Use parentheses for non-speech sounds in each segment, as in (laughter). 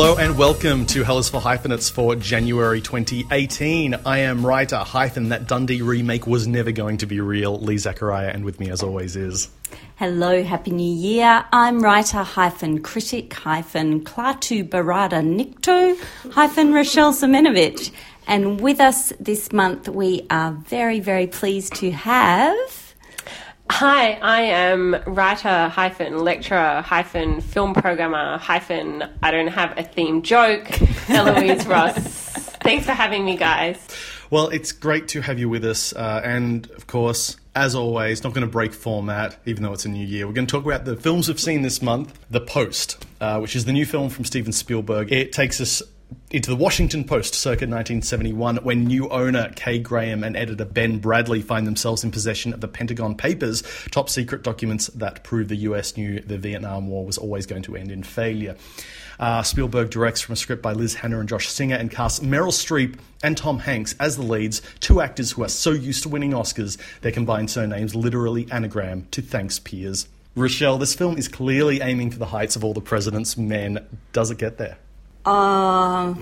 Hello and welcome to Hell is for Hyphenates for January 2018. I am writer hyphen that Dundee remake was never going to be real. Lee Zachariah, and with me as always is. Hello, Happy New Year. I'm writer hyphen critic hyphen Klaatu Barada Nikto hyphen Rochelle Siemienowicz. And with us this month, we are very, very pleased to have. Hi, I am writer hyphen lecturer hyphen film programmer hyphen I don't have a theme joke. (laughs) Eloise Ross. Thanks for having me, guys. Well, it's great to have you with us, uh, and of course, as always, not going to break format, even though it's a new year. We're going to talk about the films we've seen this month. The Post, uh, which is the new film from Steven Spielberg. It takes us into the Washington Post circa 1971 when new owner Kay Graham and editor Ben Bradlee find themselves in possession of the Pentagon Papers, top secret documents that prove the US knew the Vietnam War was always going to end in failure. Uh, Spielberg directs from a script by Liz Hanna and Josh Singer and casts Meryl Streep and Tom Hanks as the leads, two actors who are so used to winning Oscars their combined surnames literally anagram to thanks peers. Rochelle, this film is clearly aiming for the heights of all the president's men. Does it get there? Uh,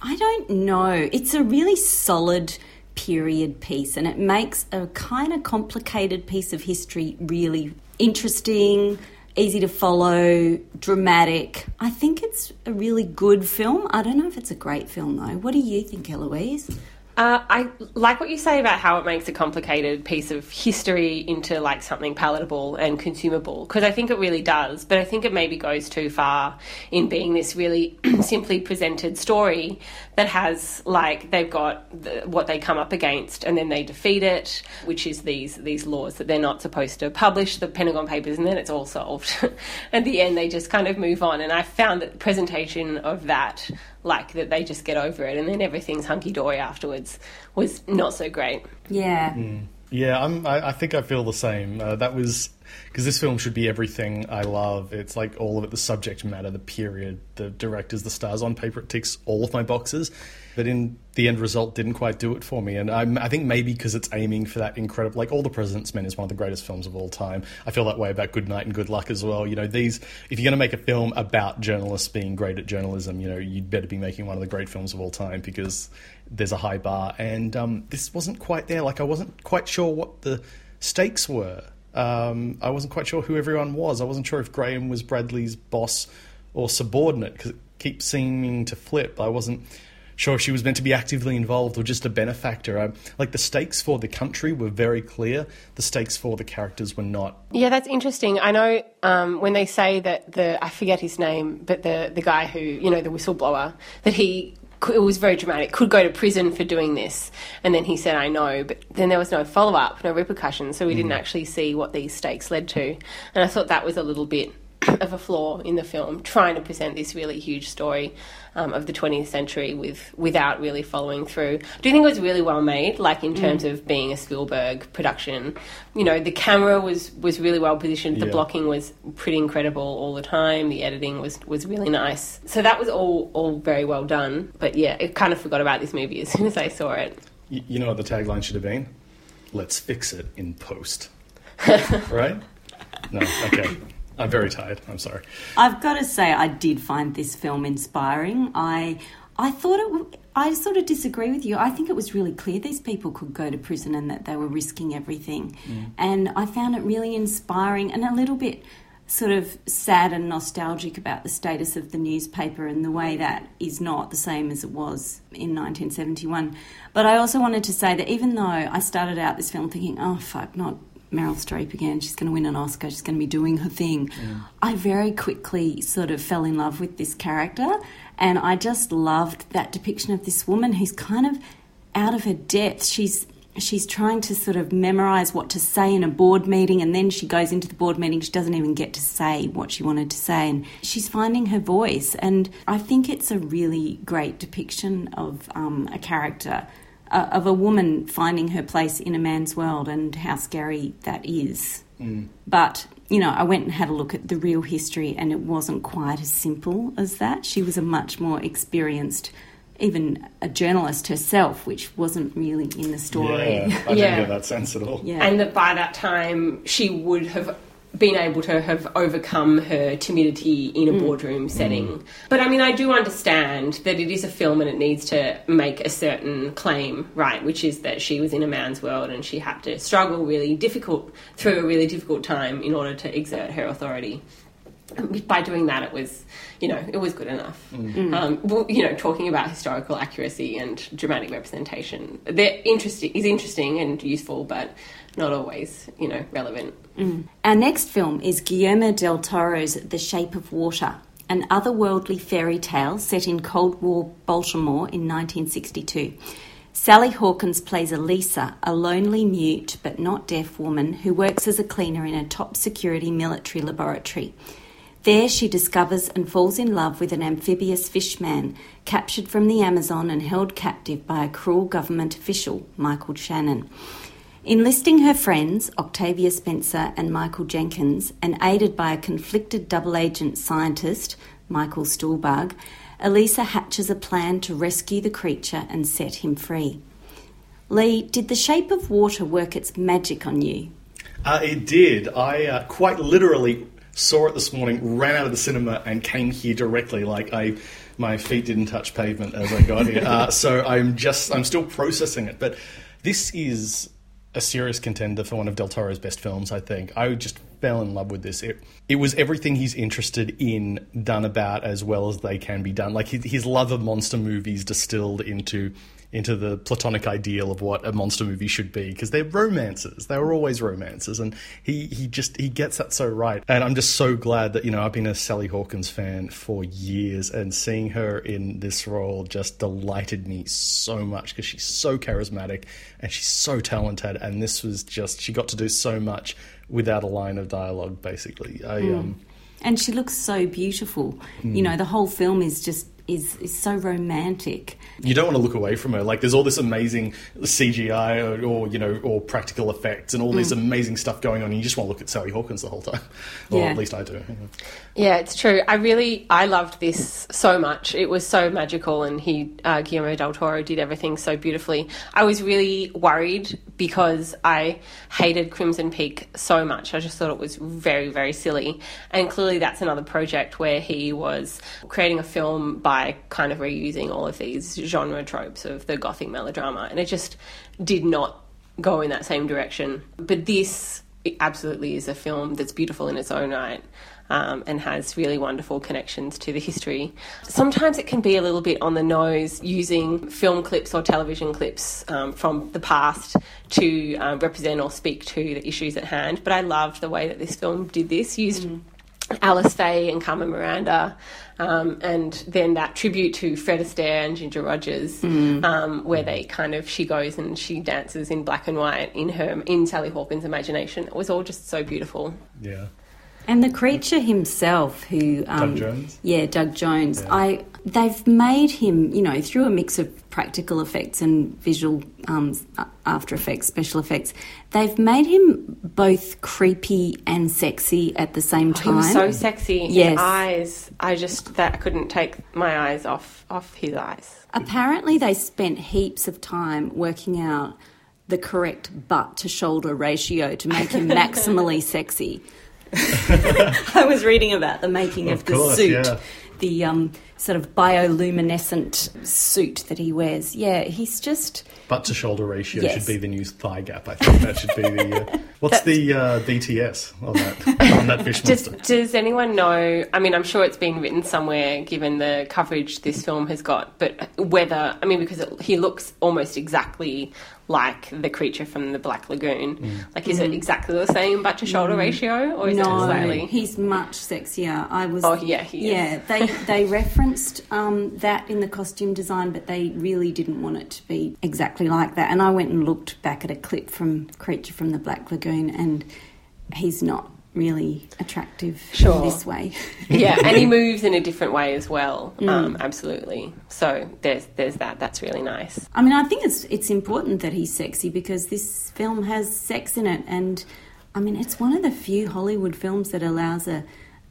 I don't know. It's a really solid period piece and it makes a kind of complicated piece of history really interesting, easy to follow, dramatic. I think it's a really good film. I don't know if it's a great film though. What do you think, Eloise? Uh, I like what you say about how it makes a complicated piece of history into like something palatable and consumable because I think it really does, but I think it maybe goes too far in being this really (clears throat) simply presented story that has like they've got the, what they come up against and then they defeat it, which is these these laws that they're not supposed to publish the Pentagon Papers, and then it's all solved. (laughs) At the end, they just kind of move on, and I found that the presentation of that like that they just get over it and then everything's hunky dory afterwards was not so great. Yeah. Mm. Yeah, I'm, I, I, think I feel the same. Uh, that was because this film should be everything I love. It's like all of it the subject matter, the period, the directors, the stars. On paper, it ticks all of my boxes but in the end result didn't quite do it for me. And I'm, i think maybe because it's aiming for that incredible, like All the President's Men is one of the greatest films of all time. I feel that way about Good Night and Good Luck as well. You know, these if you're going to make a film about journalists being great at journalism, you know, you'd better be making one of the great films of all time because there's a high bar. And um, this wasn't quite there. Like I wasn't quite sure what the stakes were. Um, I wasn't quite sure who everyone was. I wasn't sure if Graham was Bradlee's boss or subordinate because it keeps seeming to flip. I wasn't sure she was meant to be actively involved or just a benefactor. I, like the stakes for the country were very clear. The stakes for the characters were not. Yeah, that's interesting. I know um, when they say that the I forget his name, but the the guy who you know the whistleblower that he it was very dramatic. Could go to prison for doing this, and then he said, "I know," but then there was no follow up, no repercussions, so we mm. didn't actually see what these stakes led to, and I thought that was a little bit of a flaw in the film, trying to present this really huge story um, of the 20th century with without really following through. I do think it was really well made, like in terms mm. of being a Spielberg production. You know, the camera was was really well positioned. The yeah. blocking was pretty incredible all the time. The editing was was really nice. So that was all all very well done. But yeah, I kind of forgot about this movie as soon as I saw it. You, you know what the tagline should have been? Let's fix it in post. (laughs) right? No. Okay. I'm very tired. I'm sorry. I've got to say, I did find this film inspiring. I I thought it. I sort of disagree with you. I think it was really clear these people could go to prison and that they were risking everything. Mm. And I found it really inspiring and a little bit sort of sad and nostalgic about the status of the newspaper and the way that is not the same as it was in 1971. But I also wanted to say that even though I started out this film thinking, oh, fuck, not Meryl Streep again. She's going to win an Oscar. She's going to be doing her thing. Yeah. I very quickly sort of fell in love with this character, and I just loved that depiction of this woman who's kind of out of her depth. She's she's trying to sort of memorize what to say in a board meeting and then she goes into the board meeting she doesn't even get to say what she wanted to say and she's finding her voice and i think it's a really great depiction of um, a character uh, of a woman finding her place in a man's world and how scary that is. Mm. But, you know, I went and had a look at the real history and it wasn't quite as simple as that. She was a much more experienced even a journalist herself, which wasn't really in the story. Yeah, I didn't get that sense at all. Yeah. And that by that time she would have been able to have overcome her timidity in a mm. boardroom mm. setting. But I mean, I do understand that it is a film and it needs to make a certain claim, right? Which is that she was in a man's world and she had to struggle really difficult through a really difficult time in order to exert her authority. By doing that, it was, you know, it was good enough. Um, well, you know, talking about historical accuracy and dramatic representation, they're interesting is interesting and useful, but not always, you know, relevant. Our next film is Guillermo del Toro's The Shape of Water, an otherworldly fairy tale set in Cold War Baltimore in 1962. Sally Hawkins plays Elisa, a lonely, mute but not deaf woman who works as a cleaner in a top security military laboratory. There, she discovers and falls in love with an amphibious fishman captured from the Amazon and held captive by a cruel government official, Michael Shannon. Enlisting her friends, Octavia Spencer and Michael Jenkins, and aided by a conflicted double agent scientist, Michael Stuhlbarg, Elisa hatches a plan to rescue the creature and set him free. Lee, did the shape of water work its magic on you? Uh, it did. I uh, quite literally saw it this morning, ran out of the cinema, and came here directly. Like I, my feet didn't touch pavement as I got here. (laughs) Uh, so I'm just, I'm still processing it. But this is a serious contender for one of Del Toro's best films. I think I just fell in love with this. It, it was everything he's interested in done about as well as they can be done. Like his, his love of monster movies distilled into into the platonic ideal of what a monster movie should be because they're romances. They were always romances, and he he just he gets that so right. And I'm just so glad that you know I've been a Sally Hawkins fan for years, and seeing her in this role just delighted me so much because she's so charismatic and she's so talented. And this was just she got to do so much without a line of dialogue. Basically, I um. And she looks so beautiful. You know, the whole film is just is, is so romantic. you don't want to look away from her. Like there's all this amazing CGI or, or you know or practical effects and all this amazing stuff going on. And you just want to look at Sally Hawkins the whole time, (laughs) or Yeah. at least I do. Yeah, it's true. I really, I loved this so much. It was so magical, and he, uh, Guillermo del Toro, did everything so beautifully. I was really worried because I hated Crimson Peak so much. I just thought it was very, very silly. And clearly, that's another project where he was creating a film by kind of reusing all of these genre tropes of the gothic melodrama, and it just did not go in that same direction. But this absolutely is a film that's beautiful in its own right. Um, and has really wonderful connections to the history. Sometimes it can be a little bit on the nose using film clips or television clips um, from the past to um, represent or speak to the issues at hand. But I loved the way that this film did this, used Alice Faye and Carmen Miranda, um, and then that tribute to Fred Astaire and Ginger Rogers, um, where they kind of she goes and she dances in black and white in her in Sally Hawkins' imagination. It was all just so beautiful. Yeah. And the creature himself, who um, Doug Jones? yeah, Doug Jones. I they've made him, you know, through a mix of practical effects and visual um, After Effects, special effects. They've made him both creepy and sexy at the same He time. was so sexy. His Yes. eyes, I just that I couldn't take my eyes off off his eyes. Apparently, they spent heaps of time working out the correct butt to shoulder ratio to make him (laughs) maximally sexy. (laughs) I was reading about the making of, Of the course, suit, yeah. the um, sort of bioluminescent suit that he wears. Yeah, he's just. Butt to shoulder ratio Yes. should be the new thigh gap. I think that should be the. Uh, (laughs) what's the uh, BTS on that on that fish Does, monster? does anyone know? I mean, I'm sure it's been written somewhere given the coverage this film has got, but whether, I mean, because it, he looks almost exactly like the creature from the Black Lagoon. Mm. Like, is it exactly the same butt to shoulder ratio, or is it no, slightly? he's much sexier. I was. Oh, yeah, he is. yeah. They (laughs) they referenced um, that in the costume design, but they really didn't want it to be exactly like that. And I went and looked back at a clip from Creature from the Black Lagoon, and he's not really attractive Sure. in this way. (laughs) yeah, and he (laughs) moves in a different way as well. Mm. Um, absolutely. So there's there's that. That's really nice. I mean, I think it's it's important that he's sexy because this film has sex in it, and I mean, it's one of the few Hollywood films that allows a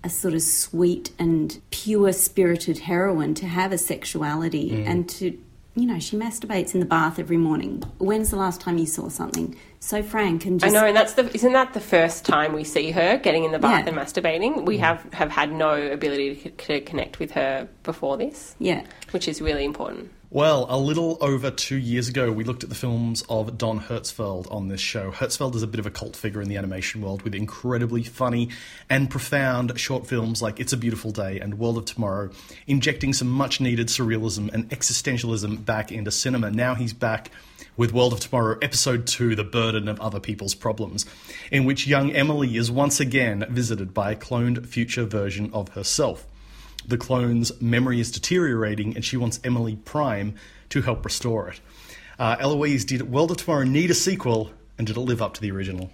a sort of sweet and pure spirited heroine to have a sexuality and to you know she masturbates in the bath every morning. When's the last time you saw something so frank and just... I know, and that's the isn't that the first time we see her getting in the bath Yeah. and masturbating? We have have had no ability to, to connect with her before this, yeah. which is really important. Well, a little over two years ago, we looked at the films of Don Hertzfeldt on this show. Hertzfeldt is a bit of a cult figure in the animation world with incredibly funny and profound short films like It's a Beautiful Day and World of Tomorrow, injecting some much needed surrealism and existentialism back into cinema. Now he's back with World of Tomorrow, Episode 2 The Burden of Other People's Problems, in which young Emily is once again visited by a cloned future version of herself. The clone's memory is deteriorating, and she wants Emily Prime to help restore it. Uh, Eloise, did World of Tomorrow need a sequel, and did it live up to the original?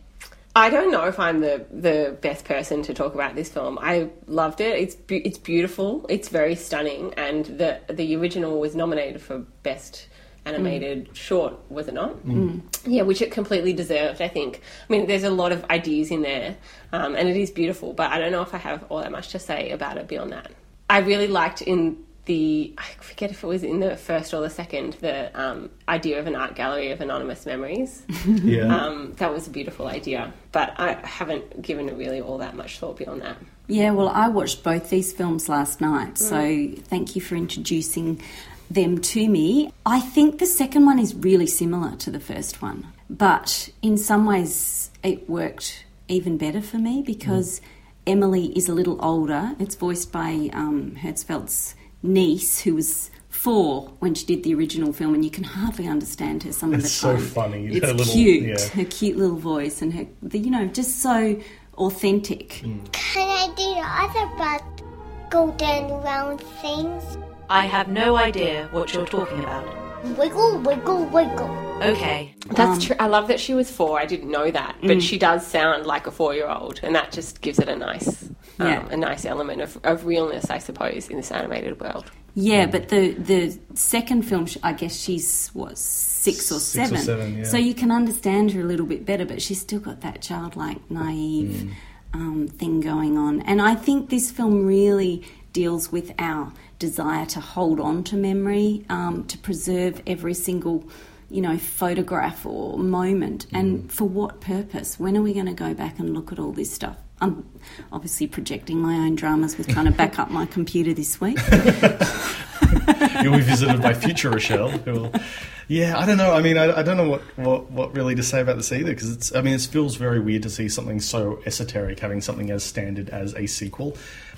I don't know if I'm the, the best person to talk about this film. I loved it. It's be- it's beautiful. It's very stunning, and the the original was nominated for best animated short, was it not? Mm. Yeah, which it completely deserved. I think. I mean, there's a lot of ideas in there, um, and it is beautiful. But I don't know if I have all that much to say about it beyond that. I really liked in the I forget if it was in the first or the second the um, idea of an art gallery of anonymous memories. (laughs) Yeah. Um, that was a beautiful idea, but I haven't given it really all that much thought beyond that. Yeah, well, I watched both these films last night, so thank you for introducing them to me. I think the second one is really similar to the first one, but in some ways it worked even better for me because Emily is a little older. It's voiced by um, Hertzfeldt's niece, who was four when she did the original film, and you can hardly understand her some of the It's so time. funny, It's her little- cute, yeah. her cute little voice, and her, the, you know, just so authentic. Can I do the other but golden round things? I have no idea what you're talking about. Wiggle, wiggle, wiggle. Okay. That's true. I love that she was four. I didn't know that, but she does sound like a four-year-old, and that just gives it a nice, um, Yeah. a nice element of, of realness, I suppose, in this animated world. Yeah, but the the second film, I guess she's what six or Six or seven. seven, yeah. So you can understand her a little bit better, but she's still got that childlike, naive Mm. um, thing going on. And I think this film really deals with our desire to hold on to memory, um, to preserve every single. You know, photograph or moment, Mm. and for what purpose? When are we going to go back and look at all this stuff? I'm obviously projecting my own dramas with trying to back up my computer this week. (laughs) You'll be visited by future Rochelle. Will, yeah, I don't know. I mean, I, I don't know what, what, what really to say about this either because it's. I mean, it feels very weird to see something so esoteric having something as standard as a sequel,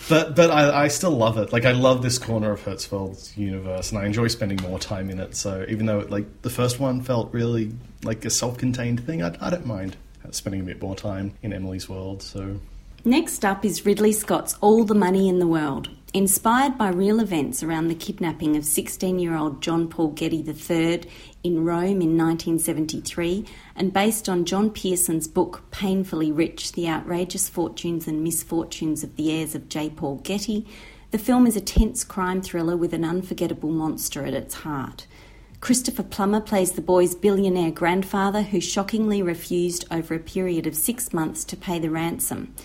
but but I, I still love it. Like I love this corner of Hertzfeldt's universe, and I enjoy spending more time in it. So even though like the first one felt really like a self-contained thing, I, I don't mind spending a bit more time in Emily's world. So Next up is Ridley Scott's All the Money in the World. Inspired by real events around the kidnapping of 16 year old John Paul Getty III in Rome in 1973, and based on John Pearson's book Painfully Rich The Outrageous Fortunes and Misfortunes of the Heirs of J. Paul Getty, the film is a tense crime thriller with an unforgettable monster at its heart. Christopher Plummer plays the boy's billionaire grandfather who shockingly refused over a period of six months to pay the ransom,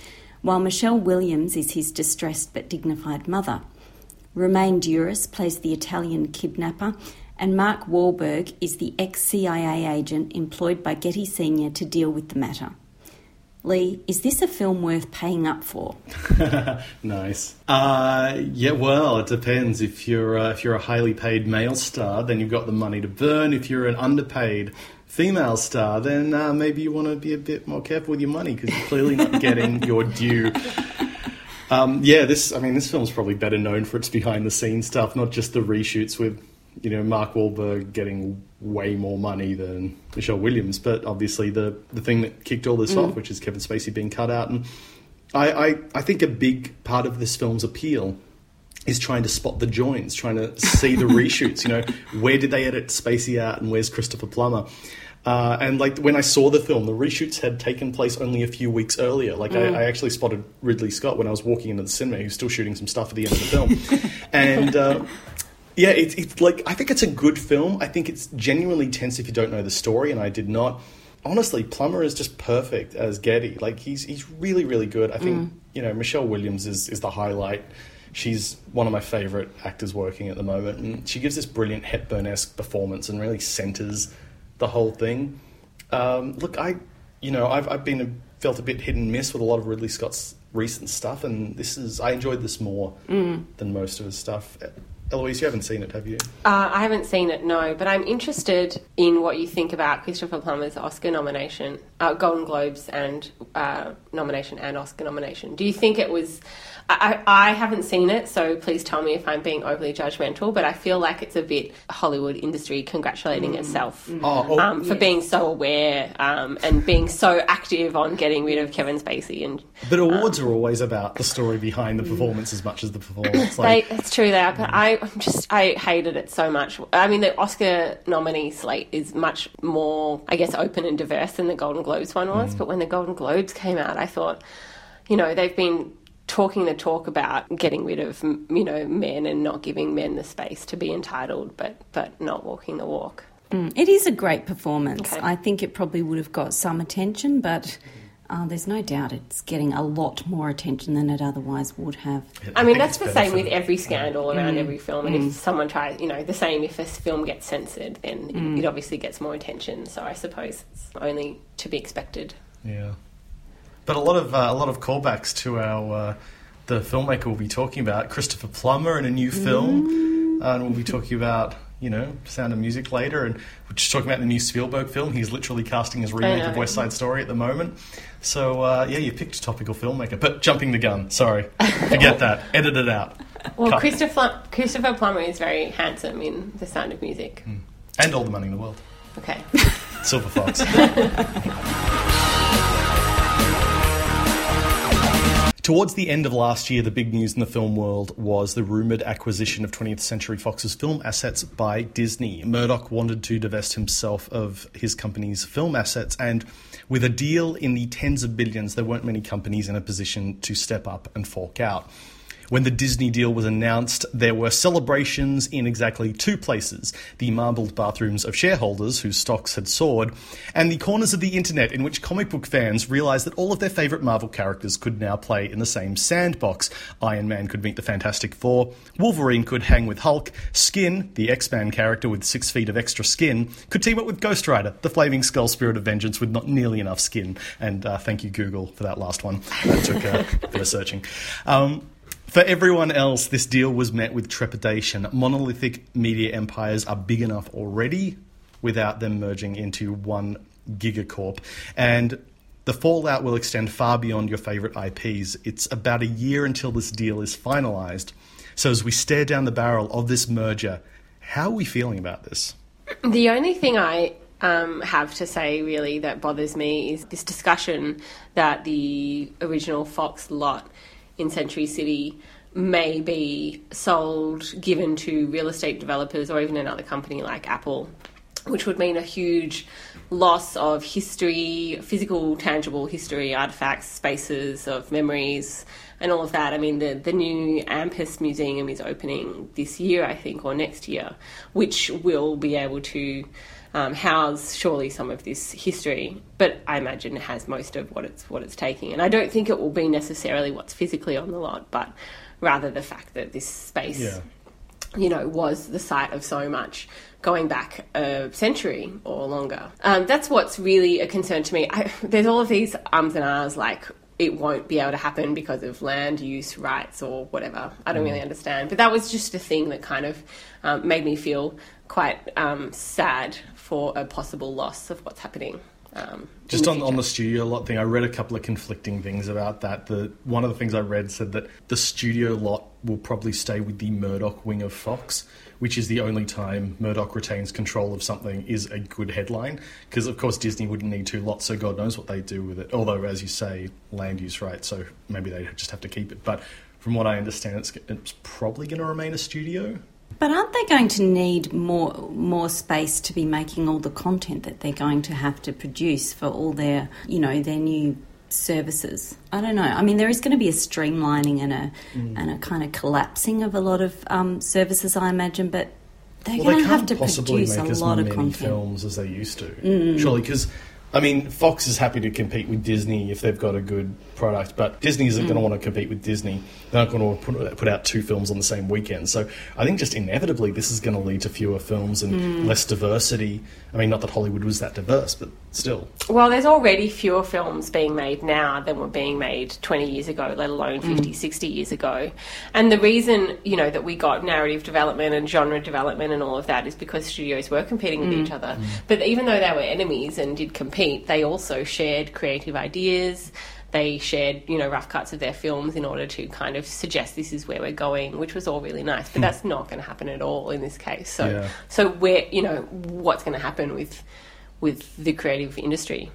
while Michelle Williams is his distressed but dignified mother. Romain Duris plays the Italian kidnapper, and Mark Wahlberg is the ex CIA agent employed by Getty Sr. to deal with the matter. Lee, is this a film worth paying up for? (laughs) Nice. Uh, yeah. Well, it depends. If you're uh, if you're a highly paid male star, then you've got the money to burn. If you're an underpaid female star, then uh, maybe you want to be a bit more careful with your money because you're clearly not (laughs) getting your due. Um, yeah, this. I mean, this film's probably better known for its behind the scenes stuff, not just the reshoots with, you know, Mark Wahlberg getting way more money than Michelle Williams, but obviously the the thing that kicked all this off, which is Kevin Spacey being cut out, and I, I I think a big part of this film's appeal is trying to spot the joins, trying to see the (laughs) reshoots. You know, where did they edit Spacey out, and where's Christopher Plummer? Uh, and like when I saw the film, the reshoots had taken place only a few weeks earlier. Like I, I actually spotted Ridley Scott when I was walking into the cinema. who's still shooting some stuff at the end of the film, (laughs) and uh, yeah, it's it's like I think it's a good film. I think it's genuinely tense if you don't know the story, and I did not. Honestly, Plummer is just perfect as Getty. Like he's he's really really good. I think you know Michelle Williams is is the highlight. She's one of my favorite actors working at the moment, and she gives this brilliant Hepburn esque performance and really centers the whole thing. Um, look, I, you know, I've, I've been a, felt a bit hit and miss with a lot of Ridley Scott's recent stuff, and this is I enjoyed this more than most of his stuff. Eloise, you haven't seen it, have you? Uh, I haven't seen it, no, but I'm interested in what you think about Christopher Plummer's Oscar nomination, uh, Golden Globes and uh, nomination and Oscar nomination. Do you think it was? I, I I haven't seen it, so please tell me if I'm being overly judgmental. But I feel like it's a bit Hollywood industry congratulating itself Oh, oh, um, for being so aware um, and being so active on getting rid of Kevin Spacey. And but awards are always about the story behind the performance as much as the performance. they, Like, that's true, they are. But I I'm just I hated it so much. I mean, the Oscar nominee slate is much more, I guess, open and diverse than the Golden Globes one was. But when the Golden Globes came out, I thought, you know, they've been talking the talk about getting rid of you know men and not giving men the space to be entitled, but but not walking the walk. Mm, It is a great performance. Okay. I think it probably would have got some attention, but uh, there's no doubt it's getting a lot more attention than it otherwise would have. I mean, think that's the same with every scandal around every film. And if someone tries, you know, the same if a film gets censored, then it, it obviously gets more attention. So I suppose it's only to be expected. Yeah, but a lot of uh, a lot of callbacks to our uh, the filmmaker we'll be talking about, Christopher Plummer, in a new film, uh, and we'll be talking about you know Sound of Music later, and we're just talking about the new Spielberg film. He's literally casting his remake of. West Side Story at the moment. So uh, yeah, you picked a topical filmmaker, but jumping the gun. Sorry, forget (laughs) that. Edit it out. Well, Cut. Christopher Christopher Plummer is very handsome in The Sound of Music. and all the money in the world. Okay. Silver Fox. (laughs) Towards the end of last year, the big news in the film world was the rumoured acquisition of 20th Century Fox's film assets by Disney. Murdoch wanted to divest himself of his company's film assets, and with a deal in the tens of billions, there weren't many companies in a position to step up and fork out. When the Disney deal was announced, there were celebrations in exactly two places the marbled bathrooms of shareholders whose stocks had soared, and the corners of the internet in which comic book fans realised that all of their favourite Marvel characters could now play in the same sandbox. Iron Man could meet the Fantastic Four, Wolverine could hang with Hulk, Skin, the X Man character with six feet of extra skin, could team up with Ghost Rider, the flaming skull spirit of vengeance with not nearly enough skin. And uh, thank you, Google, for that last one. That took uh, a bit of searching. Um, for everyone else, this deal was met with trepidation. Monolithic media empires are big enough already without them merging into one gigacorp. And the fallout will extend far beyond your favourite IPs. It's about a year until this deal is finalised. So as we stare down the barrel of this merger, how are we feeling about this? The only thing I um, have to say really that bothers me is this discussion that the original Fox lot in Century City may be sold, given to real estate developers or even another company like Apple, which would mean a huge loss of history, physical, tangible history, artifacts, spaces of memories, and all of that. I mean, the, the new AMPAS Museum is opening this year, I think, or next year, which will be able to um, house surely some of this history. But I imagine it has most of what it's what it's taking, and I don't think it will be necessarily what's physically on the lot, but rather the fact that this space Yeah. you know, was the site of so much going back a century or longer. Um, that's what's really a concern to me. I, (laughs) there's all of these ums and ahs like it won't be able to happen because of land use rights or whatever. I don't really understand. But that was just a thing that kind of um, made me feel quite um, sad for a possible loss of what's happening. Um, Just the on, on the studio lot thing, I read a couple of conflicting things about that. The one of the things I read said that the studio lot will probably stay with the Murdoch wing of Fox, which is the only time Murdoch retains control of something is a good headline. Because of course Disney wouldn't need to lots, so God knows what they do with it. Although, as you say, land use rights, so maybe they just have to keep it. But from what I understand, it's, it's probably going to remain a studio. But aren't they going to need more more space to be making all the content that they're going to have to produce for all their you know their new services? I don't know. I mean, there is going to be a streamlining and a and a kind of collapsing of a lot of um, services, I imagine. But they're Well, going they to have to possibly produce make a as lot many of content. films as they used to, surely, because I mean, Fox is happy to compete with Disney if they've got a good product, but Disney isn't going to mm. want to compete with Disney. They're not going to put, put out two films on the same weekend. So I think just inevitably this is going to lead to fewer films and mm. less diversity. I mean, not that Hollywood was that diverse, but still. Well, there's already fewer films being made now than were being made 20 years ago, let alone mm. 50, 60 years ago. And the reason, you know, that we got narrative development and genre development and all of that is because studios were competing with each other. But even though they were enemies and did compete, they also shared creative ideas. They shared, you know, rough cuts of their films in order to kind of suggest this is where we're going, which was all really nice. But hmm. that's not going to happen at all in this case. So, Yeah. so where, you know, what's going to happen with with the creative industry?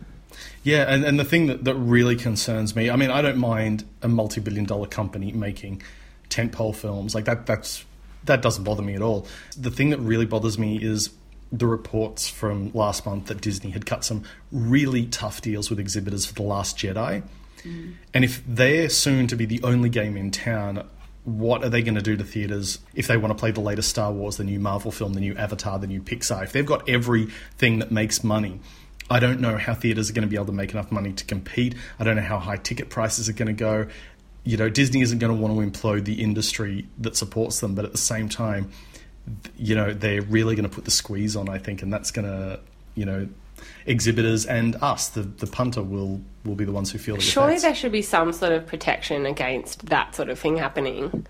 Yeah, and, and the thing that, that really concerns me, I mean, I don't mind a multi billion dollar company making tentpole films. Like that that's that doesn't bother me at all. The thing that really bothers me is the reports from last month that Disney had cut some really tough deals with exhibitors for The Last Jedi. Mm. And if they're soon to be the only game in town, what are they going to do to theaters if they want to play the latest Star Wars, the new Marvel film, the new Avatar, the new Pixar? If they've got everything that makes money, I don't know how theaters are going to be able to make enough money to compete. I don't know how high ticket prices are going to go. You know, Disney isn't going to want to implode the industry that supports them, but at the same time, you know, they're really going to put the squeeze on, I think, and that's going to, you know, exhibitors and us, the, the punter, will will be the ones who feel the Surely effects. there should be some sort of protection against that sort of thing happening.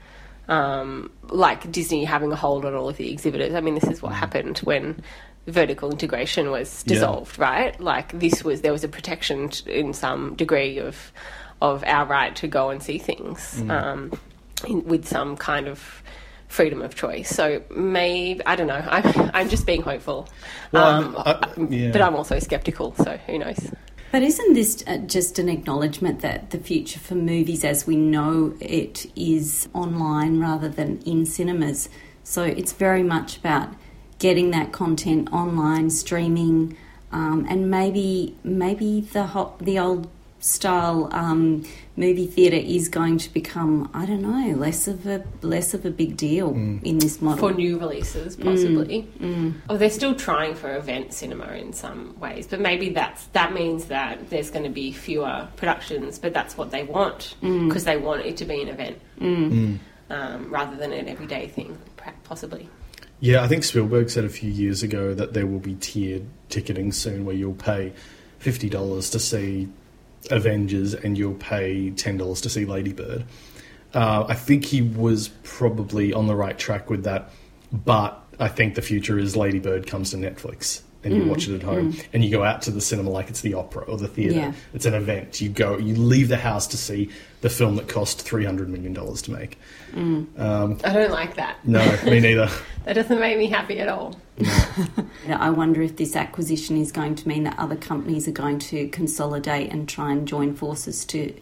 Um, like Disney having a hold on all of the exhibitors. I mean, this is what happened when vertical integration was Yeah. dissolved, right? Like this was there was a protection in some degree of of our right to go and see things um, in, with some kind of freedom of choice. So maybe I don't know. I'm (laughs) I'm just being hopeful, Well, um, I'm- I- yeah. but I'm also skeptical. So who knows? But isn't this uh, just an acknowledgement that the future for movies as we know it is online rather than in cinemas? So it's very much about getting that content online, streaming, um, and maybe maybe the ho- the old style um, movie theatre is going to become I don't know less of a less of a big deal mm. in this model. for new releases, possibly. Mm. Mm. Oh, they're still trying for event cinema in some ways, but maybe that's that means that there's going to be fewer productions, but that's what they want because they want it to be an event. Um, rather than an everyday thing, possibly. Yeah, I think Spielberg said a few years ago that there will be tiered ticketing soon where you'll pay $50 to see Avengers and you'll pay $10 to see Ladybird. Uh, I think he was probably on the right track with that, but I think the future is Ladybird comes to Netflix and you mm. watch it at home mm. and you go out to the cinema like it's the opera or the theatre. Yeah. It's an event. You go, you leave the house to see the film that cost $300 million to make. Mm. Um, I don't like that. No, me (laughs) neither. That doesn't make me happy at all. (laughs) I wonder if this acquisition is going to mean that other companies are going to consolidate and try and join forces to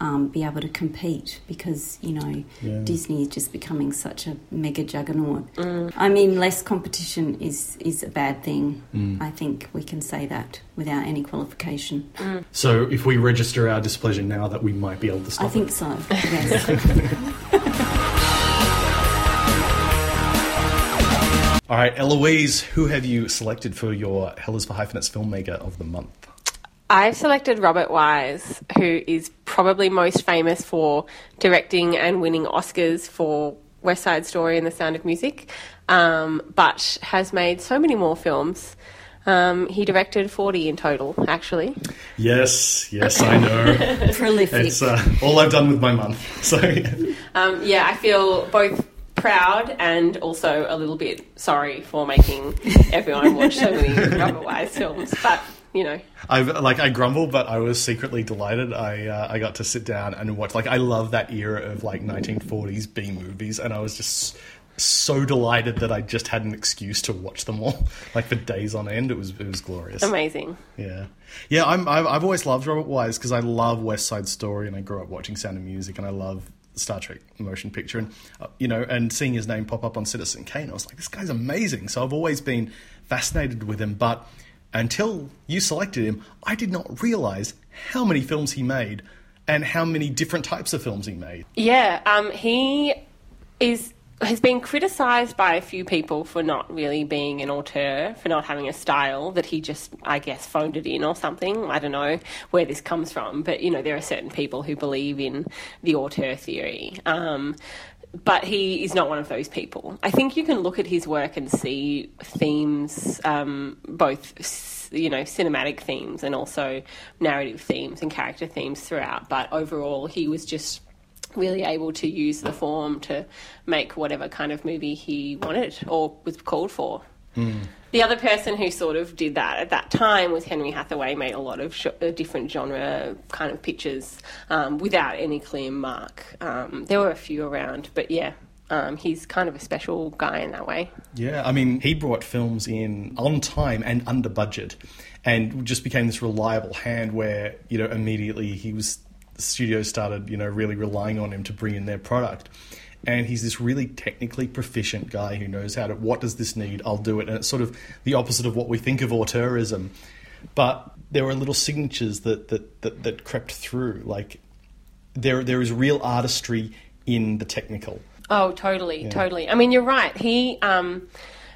um, be able to compete because, you know, Yeah. Disney is just becoming such a mega juggernaut. Mm. I mean, less competition is, is a bad thing. Mm. I think we can say that without any qualification. Mm. So if we register our displeasure now, that we might be able to stop I think it. so, (laughs) yes. (laughs) All right, Eloise, who have you selected for your Hell is for Hyphenates filmmaker of the month? I've selected Robert Wise, who is probably most famous for directing and winning Oscars for West Side Story and The Sound of Music, um, but has made so many more films. Um, he directed 40 in total, actually. Yes, yes, I know. (laughs) Prolific. it's uh, all I've done with my month. (laughs) So Um, yeah, I feel both proud and also a little bit sorry for making everyone watch so many (laughs) Robert Wise films, but you know. I've like I grumble, but I was secretly delighted. I uh, I got to sit down and watch. Like I love that era of like 1940s B movies, and I was just so delighted that I just had an excuse to watch them all, (laughs) like for days on end. It was it was glorious. Amazing. Yeah, yeah. I'm I've, I've always loved Robert Wise because I love West Side Story and I grew up watching Sound of Music and I love Star Trek motion picture and uh, you know and seeing his name pop up on Citizen Kane, I was like, this guy's amazing. So I've always been fascinated with him, but until you selected him, I did not realize how many films he made and how many different types of films he made. Yeah, um, he is has been criticised by a few people for not really being an auteur, for not having a style, that he just, I guess, phoned it in or something. I don't know where this comes from, but you know, there are certain people who believe in the auteur theory. Um, but he is not one of those people. I think you can look at his work and see themes, um, both you know cinematic themes and also narrative themes and character themes throughout. But overall, he was just really able to use the form to make whatever kind of movie he wanted or was called for. The other person who sort of did that at that time was Henry Hathaway. Made a lot of sh- different genre kind of pictures um, without any clear mark. Um, there were a few around, but yeah, um, he's kind of a special guy in that way. Yeah, I mean, he brought films in on time and under budget, and just became this reliable hand where you know immediately he was the studio started you know really relying on him to bring in their product. And he's this really technically proficient guy who knows how to. What does this need? I'll do it. And it's sort of the opposite of what we think of auteurism. But there were little signatures that that, that, that crept through. Like there there is real artistry in the technical. Oh, totally, totally. I mean, you're right. He um,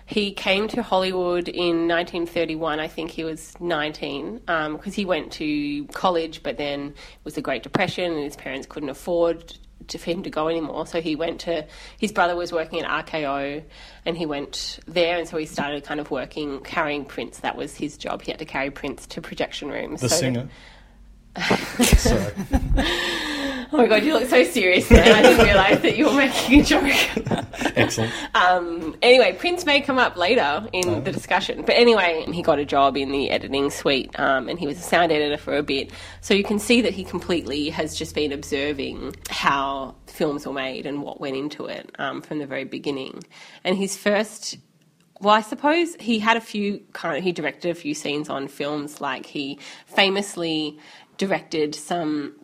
he came to Hollywood in 1931. I think he was 19 because he went to college, but then it was the Great Depression, and his parents couldn't afford for him to go anymore. So he went to his brother was working at RKO, and he went there, and so he started kind of working carrying prints. That was his job. He had to carry prints to projection rooms. The so that- singer. (laughs) Sorry. (laughs) (laughs) oh my god, you look so serious. Now. I didn't realise that you were making a joke. (laughs) Excellent. Um, anyway, Prince may come up later in the discussion. But anyway, he got a job in the editing suite um, and he was a sound editor for a bit. So you can see that he completely has just been observing how films were made and what went into it um, from the very beginning. And his first. Well, I suppose he had a few kind of, he directed a few scenes on films, like he famously directed some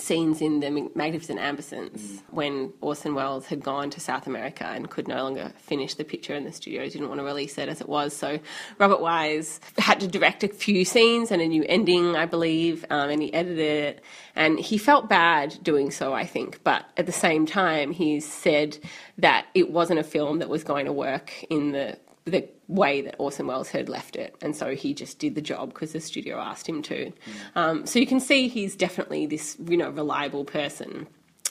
scenes in the Magnificent Ambersons when Orson Welles had gone to South America and could no longer finish the picture, and the studio didn't want to release it as it was. So Robert Wise had to direct a few scenes and a new ending, I believe, um, and he edited it. And he felt bad doing so, I think, but at the same time, he said that it wasn't a film that was going to work in the the way that Orson Welles had left it, and so he just did the job because the studio asked him to. Um, so you can see he's definitely this you know reliable person.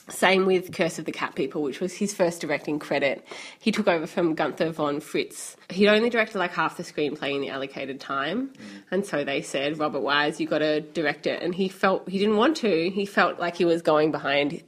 Same with Curse of the Cat People, which was his first directing credit. He took over from Gunther von Fritsch. He'd only directed like half the screenplay in the allocated time, and so they said, "Robert Wise, you've got to direct it." And he felt he didn't want to. He felt like he was going behind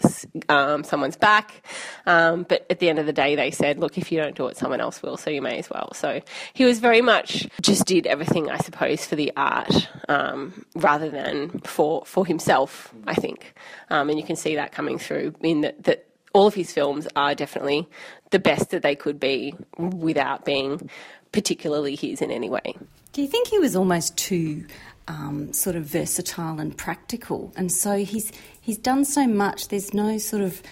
um, someone's back. Um, but at the end of the day, they said, "Look, if you don't do it, someone else will, so you may as well." So he was very much just did everything, I suppose, for the art um, rather than for for himself. I think, um, and you can see that coming through in that. All of his films are definitely the best that they could be without being particularly his in any way. Do you think he was almost too um, sort of versatile and practical? And so he's he's done so much. There's no sort of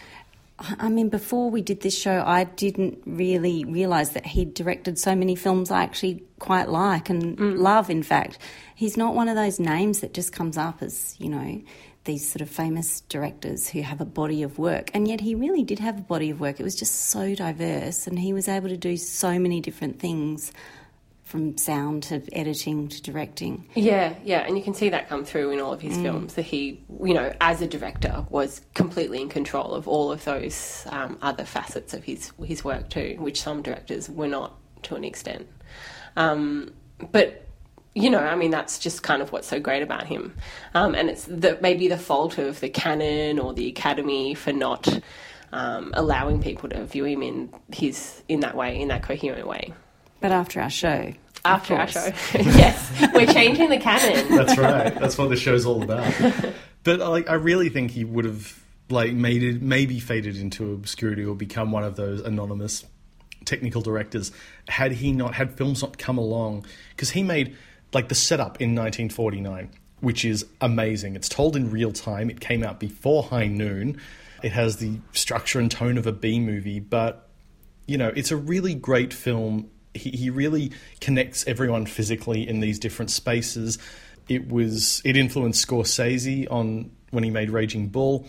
I I mean, before we did this show, I didn't really realise that he'd directed so many films I actually quite like and love, in fact. He's not one of those names that just comes up as, you know, these sort of famous directors who have a body of work. And yet he really did have a body of work. It was just so diverse, and he was able to do so many different things from sound to editing to directing. Yeah, yeah, and you can see that come through in all of his films. That he, you know, as a director, was completely in control of all of those um, other facets of his his work too, which some directors were not to an extent. Um, but you know, I mean, that's just kind of what's so great about him, um, and it's the, maybe the fault of the canon or the academy for not um, allowing people to view him in his in that way, in that coherent way. But after our show, After our show, (laughs) yes, we're changing the canon. That's right. That's what the show's all about. But like, I really think he would have like made it, maybe faded into obscurity or become one of those anonymous technical directors had he not had films not come along because he made like the setup in 1949 which is amazing it's told in real time it came out before high noon it has the structure and tone of a b movie but you know, it's a really great film. He, he really connects everyone physically in these different spaces. It was it influenced Scorsese on when he made Raging Bull.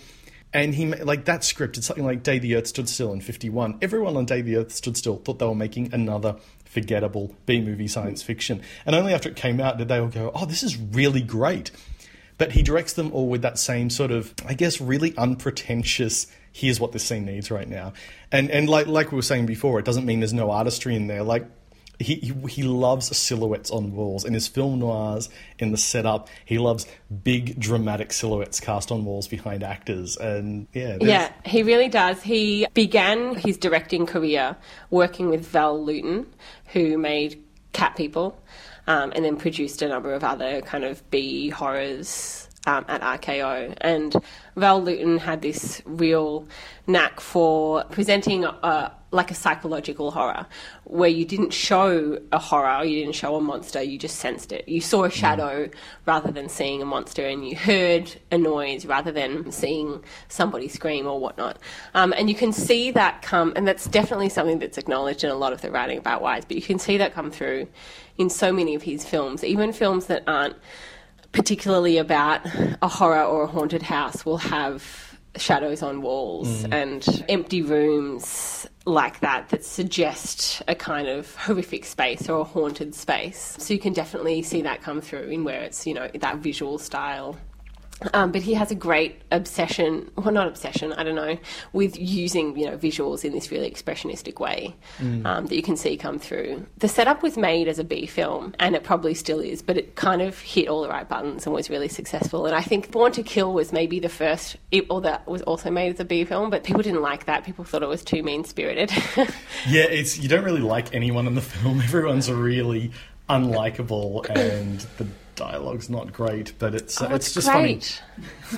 And he like that script. It's something like "Day the Earth Stood Still" in '51. Everyone on "Day the Earth Stood Still" thought they were making another forgettable B movie science fiction. And only after it came out did they all go, "Oh, this is really great." But he directs them all with that same sort of, I guess, really unpretentious. Here's what this scene needs right now, and and like like we were saying before, it doesn't mean there's no artistry in there. Like he, he loves silhouettes on walls in his film noirs in the setup. He loves big dramatic silhouettes cast on walls behind actors, and yeah, there's- Yeah, he really does. He began his directing career working with Val Lewton, who made Cat People, um, and then produced a number of other kind of B horrors um, at RKO. And Val Lewton had this real knack for presenting a, like a psychological horror, where you didn't show a horror, you didn't show a monster, you just sensed it. You saw a shadow rather than seeing a monster, and you heard a noise rather than seeing somebody scream or whatnot. Um, and you can see that come, and that's definitely something that's acknowledged in a lot of the writing about Wise, but you can see that come through in so many of his films, even films that aren't particularly about a horror or a haunted house will have shadows on walls mm. and empty rooms like that that suggest a kind of horrific space or a haunted space. So you can definitely see that come through in where it's, you know, that visual style. Um, but he has a great obsession, well, not obsession, I don't know, with using you know visuals in this really expressionistic way um, that you can see come through. The setup was made as a B film, and it probably still is, but it kind of hit all the right buttons and was really successful. And I think Born to Kill was maybe the first, it, or that was also made as a B film, but people didn't like that. People thought it was too mean spirited. (laughs) Yeah, it's you don't really like anyone in the film. (laughs) Everyone's really unlikable, and the dialogue's not great. But it's Oh, it's, just funny.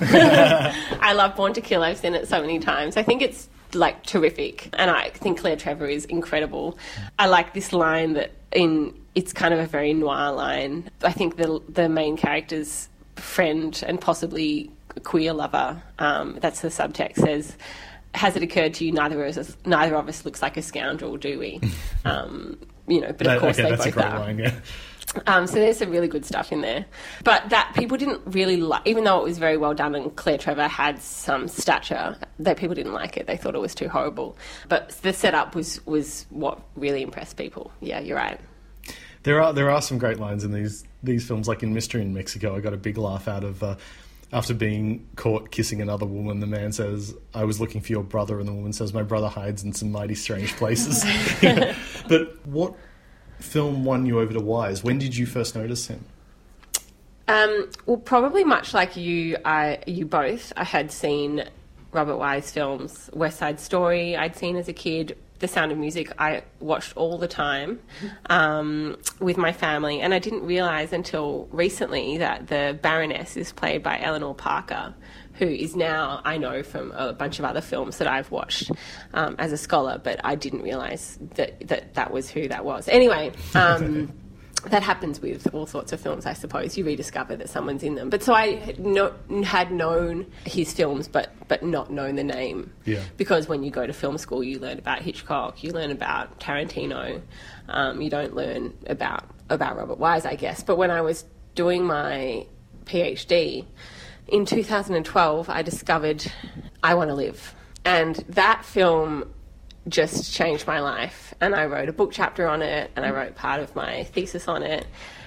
(laughs) I love Born to Kill. I've seen it so many times. I think it's like terrific, and I think Claire Trevor is incredible. I like this line that in it's kind of a very noir line. I think the the main character's friend and possibly queer lover. Um, that's the subtext says. Has it occurred to you neither of us neither of us looks like a scoundrel, do we? (laughs) Um, you know, but of That- course okay, they both great are. line. Yeah. Um, so there's some really good stuff in there. But that people didn't really like, even though it was very well done and Claire Trevor had some stature, that people didn't like it. They thought it was too horrible. But the setup was, was what really impressed people. Yeah, you're right. There are there are some great lines in these these films, like in Mystery in Mexico. I got a big laugh out of uh, after being caught kissing another woman. The man says, "I was looking for your brother," and the woman says, "My brother hides in some mighty strange places." (laughs) (laughs) but what film won you over to Wise? When did you first notice him? Um, well, probably much like you, I, you both, I had seen Robert Wise films. West Side Story, I'd seen as a kid. The Sound of Music, I watched all the time um, with my family, and I didn't realize until recently that the Baroness is played by Eleanor Parker, who is now I know from a bunch of other films that I've watched um, as a scholar, but I didn't realize that that, that was who that was. Anyway. Um, (laughs) that happens with all sorts of films, I suppose. You rediscover that someone's in them. But so I had, no, had known his films, but but not known the name. Yeah. Because when you go to film school, you learn about Hitchcock, you learn about Tarantino. Um, you don't learn about about Robert Wise, I guess. But when I was doing my PhD in 2012, I discovered I Want to Live, and that film just changed my life. And I wrote a book chapter on it, and I wrote part of my thesis on it.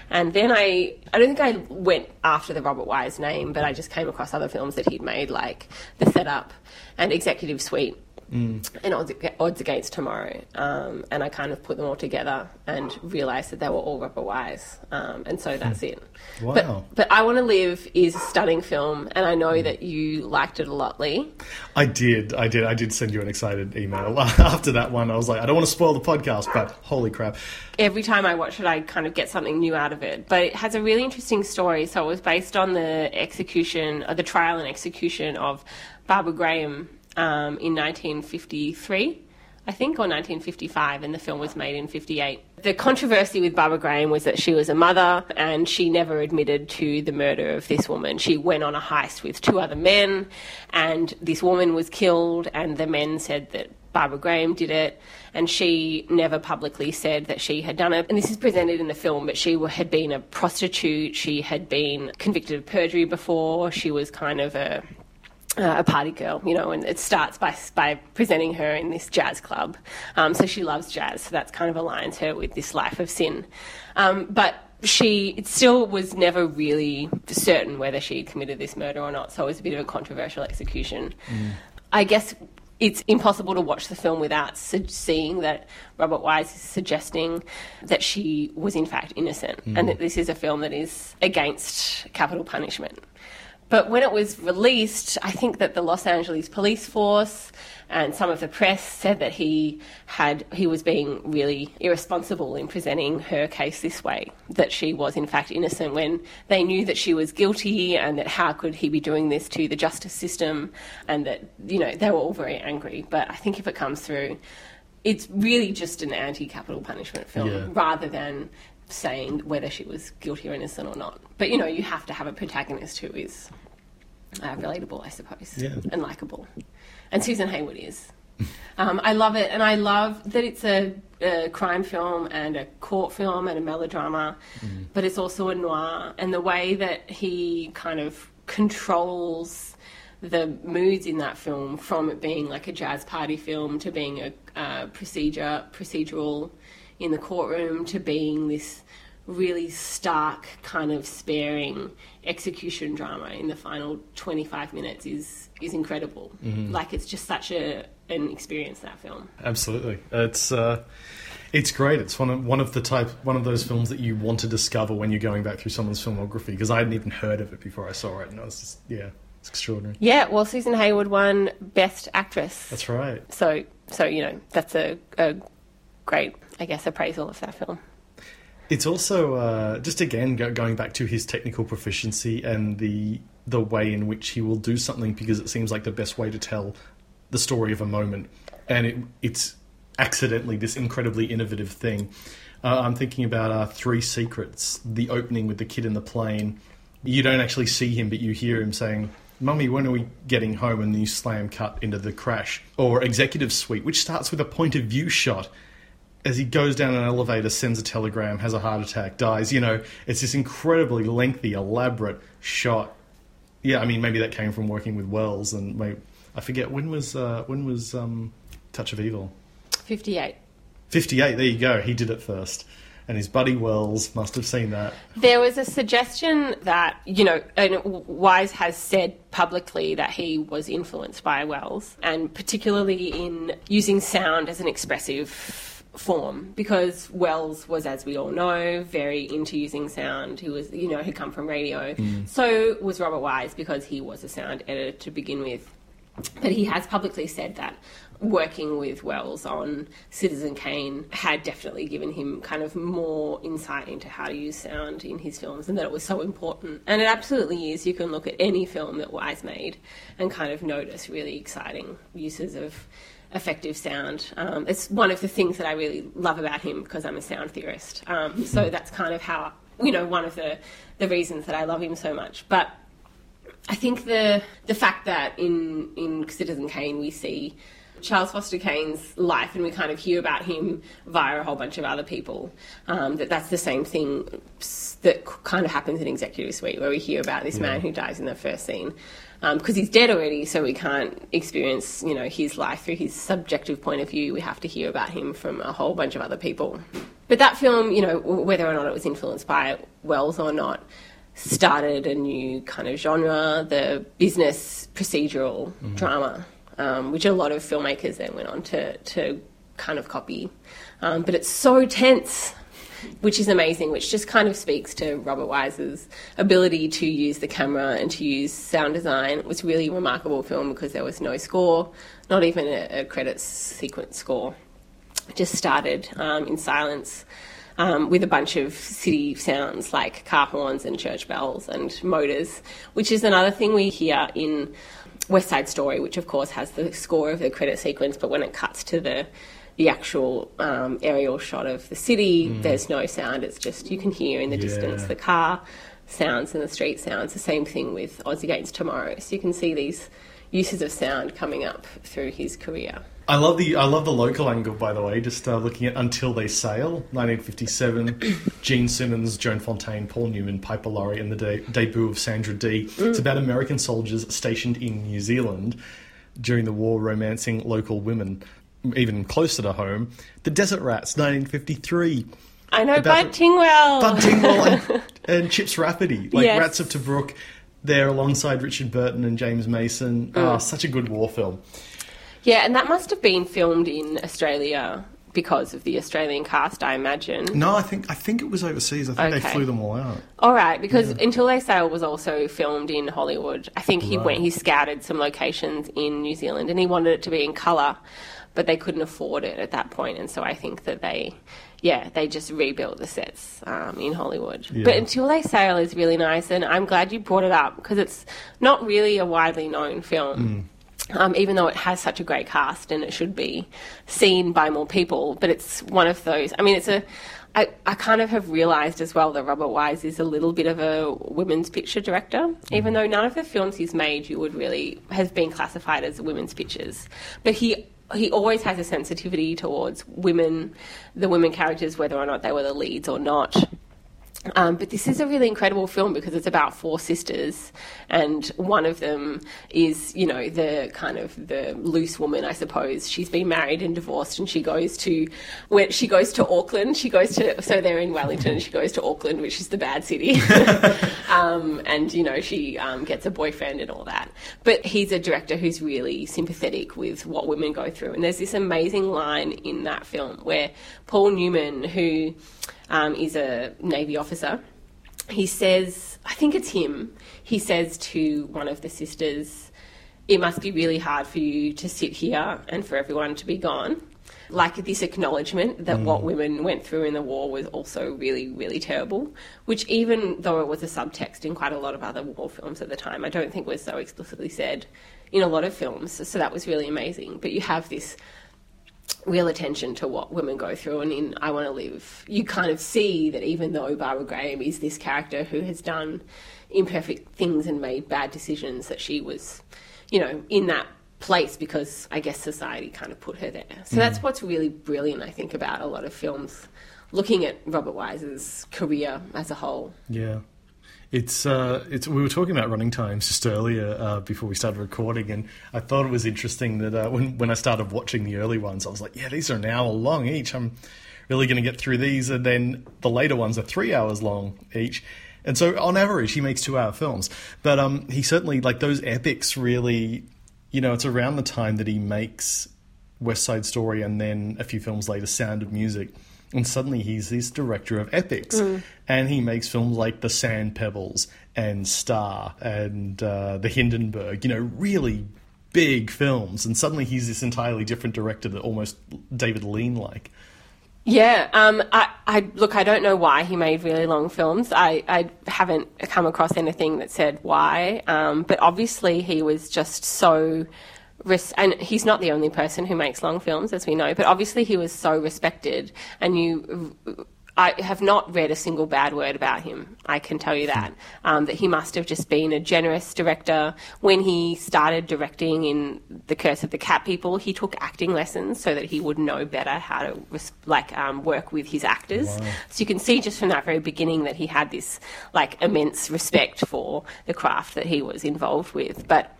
And then I, I don't think I went after the Robert Wise name, but I just came across other films that he'd made, like The Setup and Executive Suite. And odds, odds Against Tomorrow, um, and I kind of put them all together and realised that they were all Robert Wise, um, and so that's it. Wow. But, but I Want to Live is a stunning film, and I know that you liked it a lot, Lee. I did, I did, I did send you an excited email (laughs) after that one. I was like, I don't want to spoil the podcast, but holy crap! every time I watch it, I kind of get something new out of it. But it has a really interesting story. So it was based on the execution, uh, the trial and execution of Barbara Graham um, in 1953. I think, or 1955, and the film was made in 58. The controversy with Barbara Graham was that she was a mother and she never admitted to the murder of this woman. She went on a heist with two other men, and this woman was killed, and the men said that Barbara Graham did it, and she never publicly said that she had done it. And this is presented in the film, but she had been a prostitute, she had been convicted of perjury before, she was kind of a uh, a party girl, you know, and it starts by by presenting her in this jazz club. Um, so she loves jazz, so that's kind of aligns her with this life of sin. Um, but she it still was never really certain whether she committed this murder or not. So it was a bit of a controversial execution. I guess it's impossible to watch the film without su- seeing that Robert Wise is suggesting that she was in fact innocent and that this is a film that is against capital punishment. But when it was released, I think that the Los Angeles police force and some of the press said that he had he was being really irresponsible in presenting her case this way, that she was in fact innocent when they knew that she was guilty and that how could he be doing this to the justice system and that you know they were all very angry. But I think if it comes through, it's really just an anti-capital punishment film Yeah. rather than saying whether she was guilty or innocent or not. But you know, you have to have a protagonist who is uh, relatable, I suppose, Yeah. and likable. And Susan Hayward is. Um, I love it, and I love that it's a, a crime film and a court film and a melodrama, but it's also a noir. And the way that he kind of controls the moods in that film, from it being like a jazz party film to being a uh, procedure procedural in the courtroom to being this really stark kind of sparing execution drama in the final 25 minutes is is incredible like it's just such a an experience that film Absolutely, it's uh, it's great. It's one of one of the type one of those films that you want to discover when you're going back through someone's filmography because I hadn't even heard of it before I saw it, and I was just yeah, it's extraordinary. yeah well susan hayward won best actress That's right. so so you know that's a, a great i guess appraisal of that film It's also uh, just again go- going back to his technical proficiency and the the way in which he will do something because it seems like the best way to tell the story of a moment, and it, it's accidentally this incredibly innovative thing. Uh, I'm thinking about uh, Three Secrets, the opening with the kid in the plane. You don't actually see him, but you hear him saying, Mummy, when are we getting home? And you slam cut into the crash. Or Executive Suite, which starts with a point of view shot as he goes down an elevator, sends a telegram, has a heart attack, dies. You know, it's this incredibly lengthy, elaborate shot. Yeah, I mean, maybe that came from working with Welles, and maybe, I forget when was uh, when was um, Touch of Evil. 58 Fifty-eight. There you go. He did it first, and his buddy Welles must have seen that. There was a suggestion that, you know, and Wise has said publicly that he was influenced by Welles, and particularly in using sound as an expressive form, because Welles was, as we all know, very into using sound. He was, you know, he'd come from radio. Mm. So was Robert Wise, because he was a sound editor to begin with. But he has publicly said that working with Welles on Citizen Kane had definitely given him kind of more insight into how to use sound in his films and that it was so important. And it absolutely is. You can look at any film that Wise made and kind of notice really exciting uses of effective sound. Um, it's one of the things that I really love about him because I'm a sound theorist. Um, so that's kind of how, you know, one of the, the reasons that I love him so much. But I think the the fact that in in Citizen Kane we see Charles Foster Kane's life and we kind of hear about him via a whole bunch of other people. Um, that that's the same thing that kind of happens in Executive Suite where we hear about this man who dies in the first scene because he's dead already, so we can't experience you know his life through his subjective point of view. We have to hear about him from a whole bunch of other people. But that film, you know, whether or not it was influenced by Welles or not, started a new kind of genre, the business procedural drama, um, which a lot of filmmakers then went on to, to kind of copy. Um, but it's so tense, which is amazing, which just kind of speaks to Robert Wise's ability to use the camera and to use sound design. It was really remarkable film because there was no score, not even a, a credits sequence score just started um, in silence um, with a bunch of city sounds like car horns and church bells and motors, which is another thing we hear in West Side Story, which of course has the score of the credit sequence, but when it cuts to the the actual um, aerial shot of the city, there's no sound. It's just you can hear in the distance the car sounds and the street sounds. The same thing with Odds Against Tomorrow. So you can see these uses of sound coming up through his career. I love the I love the local angle, by the way. Just uh, looking at Until They Sail, 1957. Jean Simmons, Joan Fontaine, Paul Newman, Piper Laurie, and the de- debut of Sandra Dee. It's about American soldiers stationed in New Zealand during the war, romancing local women, even closer to home. The Desert Rats, 1953. I know Bud Tingwell. Bud Tingwell and, (laughs) and Chips Rafferty, like Yes. Rats of Tobruk. There alongside Richard Burton and James Mason. Mm. Ah, such a good war film. Yeah, and that must have been filmed in Australia because of the Australian cast, I imagine. No, I think I think it was overseas. I think they flew them all out. All right, because Until They Sail was also filmed in Hollywood. I think he Right. went, he scouted some locations in New Zealand, and he wanted it to be in colour, but they couldn't afford it at that point, and so I think that they, yeah, they just rebuilt the sets um, in Hollywood. Yeah. But Until They Sail is really nice, and I'm glad you brought it up because it's not really a widely known film. Um, even though it has such a great cast and it should be seen by more people, but it's one of those. I mean, it's a. I, I kind of have realised as well that Robert Wise is a little bit of a women's picture director, even though none of the films he's made you would really have been classified as women's pictures. But he he always has a sensitivity towards women, the women characters, whether or not they were the leads or not. Um, but this is a really incredible film because it's about four sisters, and one of them is, you know, the kind of the loose woman, I suppose. She's been married and divorced, and she goes to where she goes to Auckland. She goes to so they're in Wellington, she goes to Auckland, which is the bad city. (laughs) um, and you know, she um, gets a boyfriend and all that. But he's a director who's really sympathetic with what women go through, and there's this amazing line in that film where Paul Newman, who um, is a Navy officer. He says, I think it's him, he says to one of the sisters, It must be really hard for you to sit here and for everyone to be gone. Like this acknowledgement that what women went through in the war was also really, really terrible, which even though it was a subtext in quite a lot of other war films at the time, I don't think was so explicitly said in a lot of films. So that was really amazing. But you have this real attention to what women go through. And in I Want to Live, you kind of see that even though Barbara Graham is this character who has done imperfect things and made bad decisions, that she was, you know, in that place because I guess society kind of put her there. So mm. that's what's really brilliant, I think, about a lot of films. Looking at Robert Wise's career as a whole. Yeah. It's uh, it's. We were talking about running times just earlier uh, before we started recording, and I thought it was interesting that uh, when when I started watching the early ones, I was like, yeah, these are an hour long each. I'm really going to get through these, and then the later ones are three hours long each. And so, on average, he makes two-hour films. But um, he certainly like those epics. Really, you know, it's around the time that he makes West Side Story, and then a few films later, Sound of Music. And suddenly he's this director of epics, and he makes films like The Sand Pebbles and Star and uh, The Hindenburg. You know, really big films. And suddenly he's this entirely different director that almost David Lean like. Yeah, um, I, I look. I don't know why he made really long films. I, I haven't come across anything that said why. Um, but obviously, he was just so. Res- and he's not the only person who makes long films, as we know. But obviously, he was so respected, and you. I have not read a single bad word about him. I can tell you that. Um, that he must have just been a generous director. When he started directing in The Curse of the Cat People, he took acting lessons so that he would know better how to like um, work with his actors. So you can see just from that very beginning that he had this like immense respect for the craft that he was involved with. But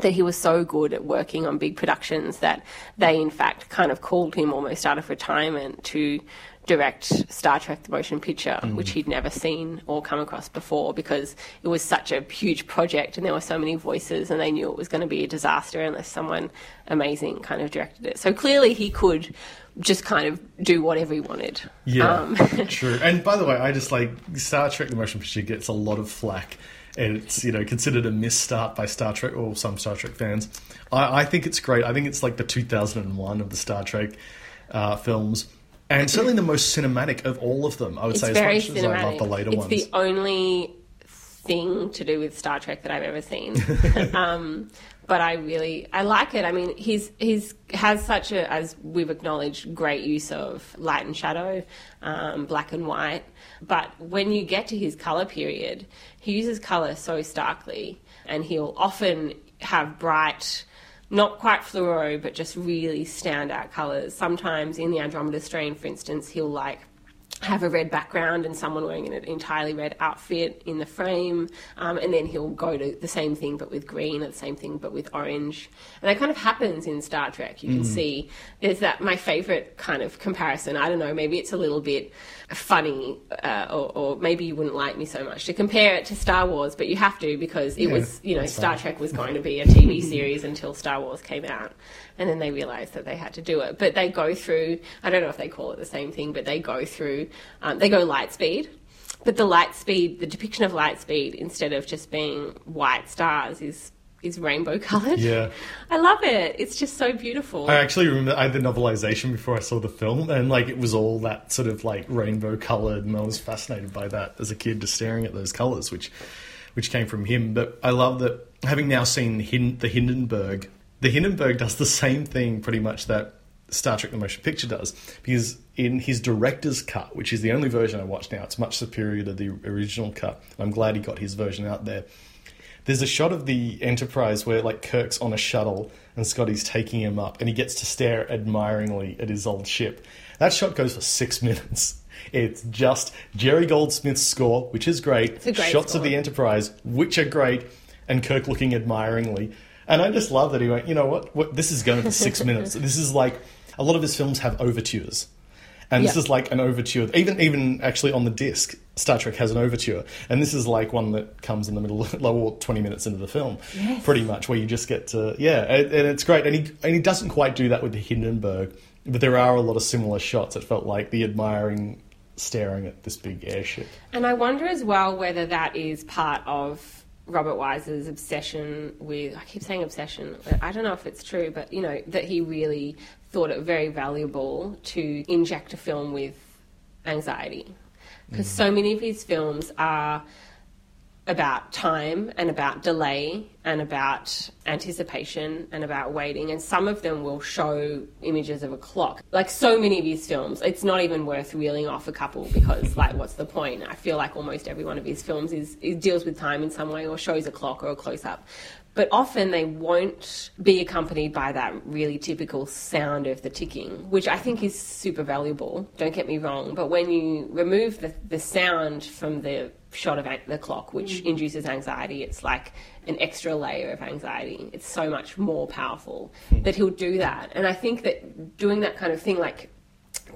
that he was so good at working on big productions that they, in fact, kind of called him almost out of retirement to direct Star Trek the motion picture, which he'd never seen or come across before because it was such a huge project and there were so many voices and they knew it was going to be a disaster unless someone amazing kind of directed it. So clearly he could just kind of do whatever he wanted. Yeah, Um, (laughs) true. And by the way, I just like Star Trek: The Motion Picture gets a lot of flack, and it's you know considered a misstart by Star Trek or some Star Trek fans. I, I think it's great. I think it's like the 2001 of the Star Trek uh, films, and certainly the most cinematic of all of them. I would it's say, as much cinematic. as I love the later it's ones. the only thing to do with Star Trek that I've ever seen. (laughs) um, but I really I like it. I mean, he's he's has such a as we've acknowledged great use of light and shadow, um, black and white. But when you get to his color period, he uses color so starkly, and he'll often have bright not quite fluoro, but just really standout colours. Sometimes in the Andromeda strain, for instance, he'll like have a red background and someone wearing an entirely red outfit in the frame, um, and then he'll go to the same thing but with green, or the same thing but with orange, and that kind of happens in Star Trek. You can see there's that my favorite kind of comparison. I don't know, maybe it's a little bit funny, uh, or, or maybe you wouldn't like me so much to compare it to Star Wars, but you have to because it Yeah, was you know Star. Trek was going to be a TV (laughs) series until Star Wars came out, and then they realize that they had to do it. But they go through, I don't know if they call it the same thing, but they go through, um, they go light speed. But the light speed, the depiction of light speed, instead of just being white stars, is is rainbow (laughs) colored. Yeah. I love it. It's just so beautiful. I actually remember I had the novelization before I saw the film, and like it was all that sort of like rainbow colored, and I was fascinated by that as a kid, just staring at those colors, which which came from him. But I love that having now seen the Hindenburg, the Hindenburg does the same thing pretty much that Star Trek: The Motion Picture does, because in his director's cut, which is the only version I watch now, it's much superior to the original cut. I'm glad he got his version out there. There's a shot of the Enterprise where like Kirk's on a shuttle and Scotty's taking him up, and he gets to stare admiringly at his old ship. That shot goes for six (laughs) minutes. It's just Jerry Goldsmith's score, which is great. great shots score. of the Enterprise, which are great, and Kirk looking admiringly. And I just love that he went. You know what? what this is going for six (laughs) minutes. This is like a lot of his films have overtures. And this is like an overture. Even even actually on the disc, Star Trek has an overture, and this is like one that comes in the middle, or (laughs) twenty minutes into the film, pretty much, where you just get to yeah, and, and it's great. And he and he doesn't quite do that with the Hindenburg, but there are a lot of similar shots. It felt like the admiring staring at this big airship. And I wonder as well whether that is part of Robert Wise's obsession with, I keep saying obsession, I don't know if it's true, but you know, that he really thought it very valuable to inject a film with anxiety. Because mm. so many of his films are about time and about delay and about anticipation and about waiting and some of them will show images of a clock. Like so many of his films it's not even worth reeling off a couple because like what's the point? I feel like almost every one of his films is, deals with time in some way or shows a clock or a close up but often they won't be accompanied by that really typical sound of the ticking, which I think is super valuable. Don't get me wrong, but when you remove the, the sound from the shot of the clock, which induces anxiety, it's like an extra layer of anxiety. It's so much more powerful that he'll do that. And I think that doing that kind of thing, like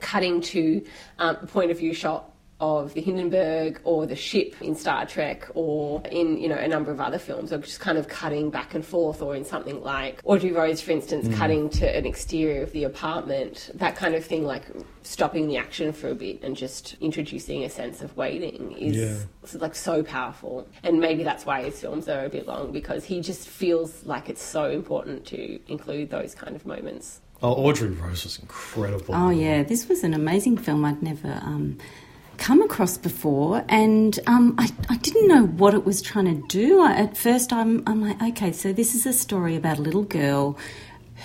cutting to um, a point of view shot of the Hindenburg or the ship in Star Trek or in you know a number of other films or just kind of cutting back and forth or in something like Audrey Rose for instance cutting to an exterior of the apartment that kind of thing like stopping the action for a bit and just introducing a sense of waiting is Yeah. like so powerful. And maybe that's why his films are a bit long because he just feels like it's so important to include those kind of moments. Oh, Audrey Rose was incredible. Oh yeah, this was an amazing film. I'd never um, come across before, and um, I, I didn't know what it was trying to do. I, at first, I'm I'm like, okay, so this is a story about a little girl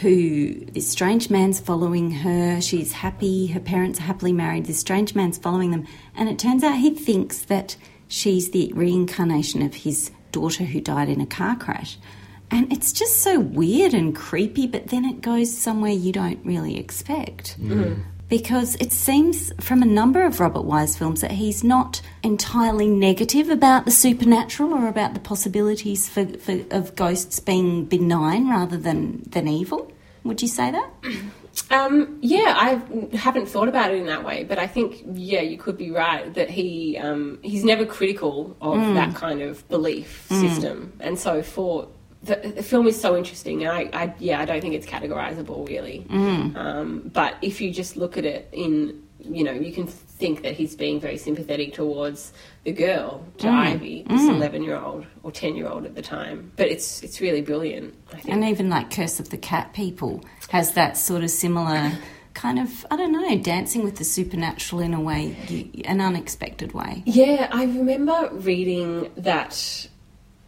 who this strange man's following her. She's happy, her parents are happily married. This strange man's following them, and it turns out he thinks that she's the reincarnation of his daughter who died in a car crash. And it's just so weird and creepy, but then it goes somewhere you don't really expect. Because it seems from a number of Robert Wise films that he's not entirely negative about the supernatural or about the possibilities for, for, of ghosts being benign rather than, than evil. Would you say that? (clears throat) Um, yeah, I haven't thought about it in that way, but I think yeah, you could be right that he um, he's never critical of that kind of belief system, and so for the, the film is so interesting, and I, I yeah, I don't think it's categorizable really. Mm. Um, but if you just look at it in you know, you can think that he's being very sympathetic towards the girl, to mm. Ivy, this mm. eleven-year-old or ten-year-old at the time. But it's it's really brilliant. I think. And even like Curse of the Cat People has that sort of similar kind of, I don't know, dancing with the supernatural in a way, an unexpected way. Yeah, I remember reading that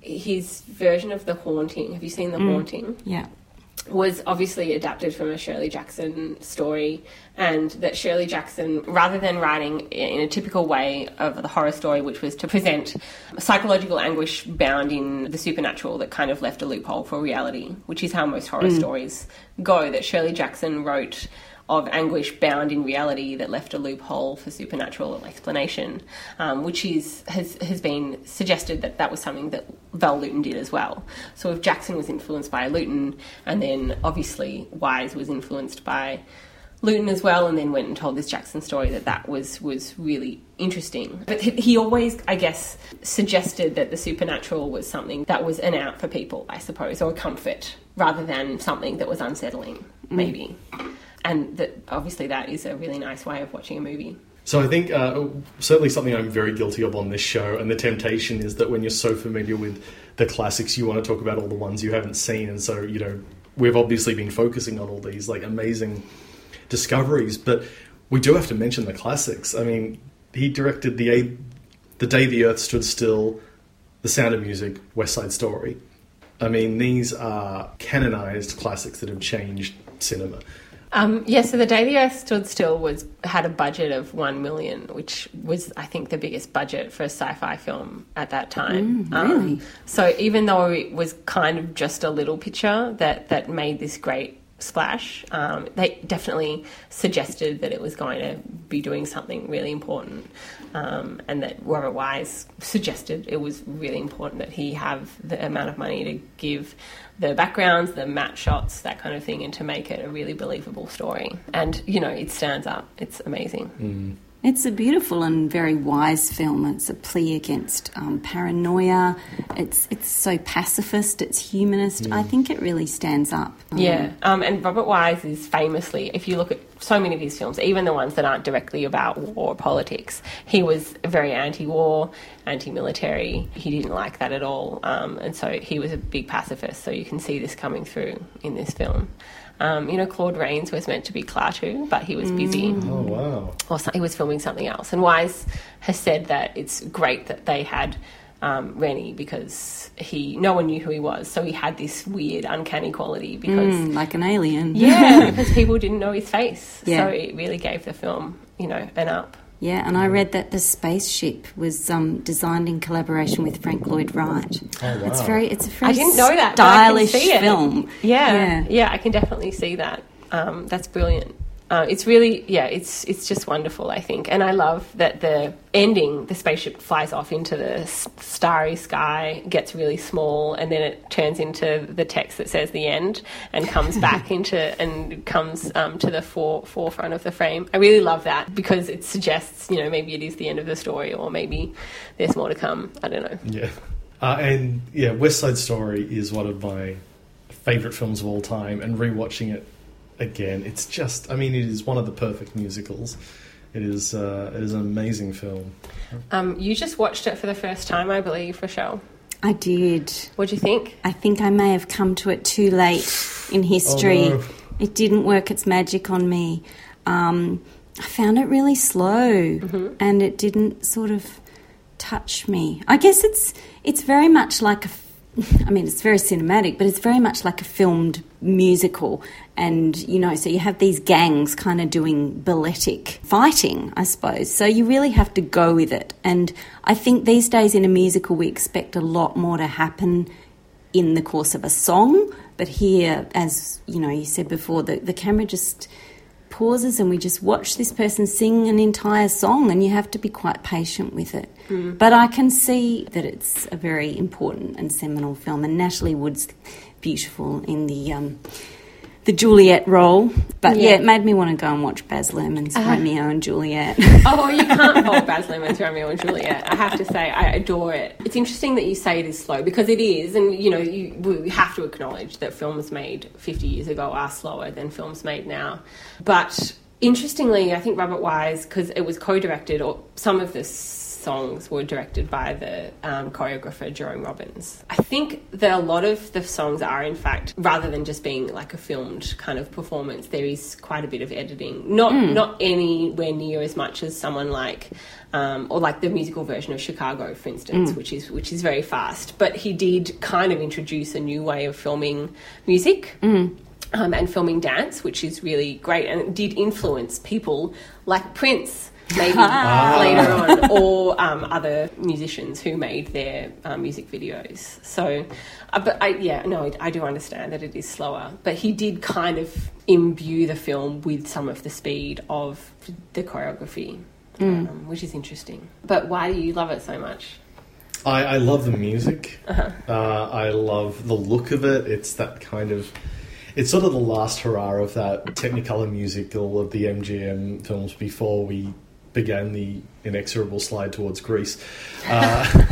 his version of The Haunting. Have you seen The mm. Haunting? Yeah. was obviously adapted from a Shirley Jackson story, and that Shirley Jackson, rather than writing in a typical way of the horror story, which was to present psychological anguish bound in the supernatural, that kind of left a loophole for reality, which is how most horror mm. stories go, that Shirley Jackson wrote of anguish bound in reality that left a loophole for supernatural explanation, um, which is has has been suggested that that was something that Val Lewton did as well. So if Jackson was influenced by Lewton, and then obviously Wise was influenced by Lewton as well, and then went and told this Jackson story that that was was really interesting. But he- he always, I guess, suggested that the supernatural was something that was an out for people, I suppose, or a comfort, rather than something that was unsettling, maybe. And that obviously that is a really nice way of watching a movie. So I think uh, certainly something I'm very guilty of on this show, and the temptation is that when you're so familiar with the classics, you want to talk about all the ones you haven't seen, and so you know we've obviously been focusing on all these like amazing discoveries, but we do have to mention the classics. I mean, he directed the the Day the Earth Stood Still, The Sound of Music, West Side Story. I mean, these are canonized classics that have changed cinema. Um, yeah, so the day the Earth stood still was had a budget of one million, which was I think the biggest budget for a sci-fi film at that time. Um, so even though it was kind of just a little picture that that made this great splash, um, they definitely suggested that it was going to be doing something really important, um, and that Robert Wise suggested it was really important that he have the amount of money to give the backgrounds, the matte shots, that kind of thing, and to make it a really believable story. And you know, it stands up. It's amazing. It's a beautiful and very wise film. It's a plea against um, paranoia. It's it's so pacifist. It's humanist. I think it really stands up. Um, Yeah, um, and Robert Wise is famously, if you look at so many of his films, even the ones that aren't directly about war or politics, he was very anti-war, anti-military. He didn't like that at all, um, and so he was a big pacifist. So you can see this coming through in this film. Um, you know, Claude Rains was meant to be Klaatu, but he was busy Oh wow! or so, he was filming something else. And Wise has said that it's great that they had um, Rennie because he no one knew who he was, so he had this weird, uncanny quality because Mm, like an alien. yeah, (laughs) because people didn't know his face, Yeah. so it really gave the film you know an up. Yeah, and I read that the spaceship was um, designed in collaboration with Frank Lloyd Wright. Oh, wow. It's very, it's a very I didn't know that. but I can stylish film. Yeah, yeah. yeah, I can definitely see that. Um, that's brilliant. Uh, it's really, yeah, it's it's just wonderful. I think, and I love that the ending, the spaceship flies off into the starry sky, gets really small, and then it turns into the text that says the end, and comes (laughs) back into and comes um, to the fore, forefront of the frame. I really love that because it suggests, you know, maybe it is the end of the story, or maybe there's more to come. I don't know. Yeah. Uh, and yeah, West Side Story is one of my favorite films of all time, and rewatching it again, it's just, I mean, it is one of the perfect musicals. It is, uh, it is an amazing film. Um, you just watched it for the first time, I believe, Rochelle. I did. What do you think? I think I may have come to it too late in history. Oh, no. It didn't work its magic on me. Um, I found it really slow, Mm-hmm. and it didn't sort of touch me. I guess it's it's very much like a. (laughs) I mean, it's very cinematic, but it's very much like a filmed musical. And, you know, so you have these gangs kind of doing balletic fighting, I suppose. So you really have to go with it. And I think these days in a musical, we expect a lot more to happen in the course of a song. But here, as you know, you said before, the, the camera just pauses and we just watch this person sing an entire song, and you have to be quite patient with it. But I can see that it's a very important and seminal film, and Natalie Wood's beautiful in the. Um, the Juliet role, but yeah. Yeah. it made me want to go and watch Baz Luhrmann's uh-huh. Romeo and Juliet. (laughs) Oh, you (laughs) can't hold Baz Luhrmann's Romeo and Juliet. I have to say, I adore it. It's interesting that you say it is slow because it is, and you know, you, we have to acknowledge that films made 50 years ago are slower than films made now. But interestingly, I think Robert Wise, because it was co-directed, or some of the songs were directed by the um, choreographer Jerome Robbins. I think that a lot of the songs are, in fact, rather than just being like a filmed kind of performance, there is quite a bit of editing. Not not anywhere near as much as someone like. Um, or like the musical version of Chicago, for instance, which is which is very fast. But he did kind of introduce a new way of filming music, um, and filming dance, which is really great, and it did influence people like Prince. Maybe later on, or um, other musicians who made their um, music videos. So, uh, but I, yeah, no, I, I do understand that it is slower. But he did kind of imbue the film with some of the speed of the choreography, um, which is interesting. But why do you love it so much? I, I love the music. uh I love the look of it. It's that kind of. It's sort of the last hurrah of that Technicolor musical of the MGM films before we began the inexorable slide towards Grease. (laughs) Uh,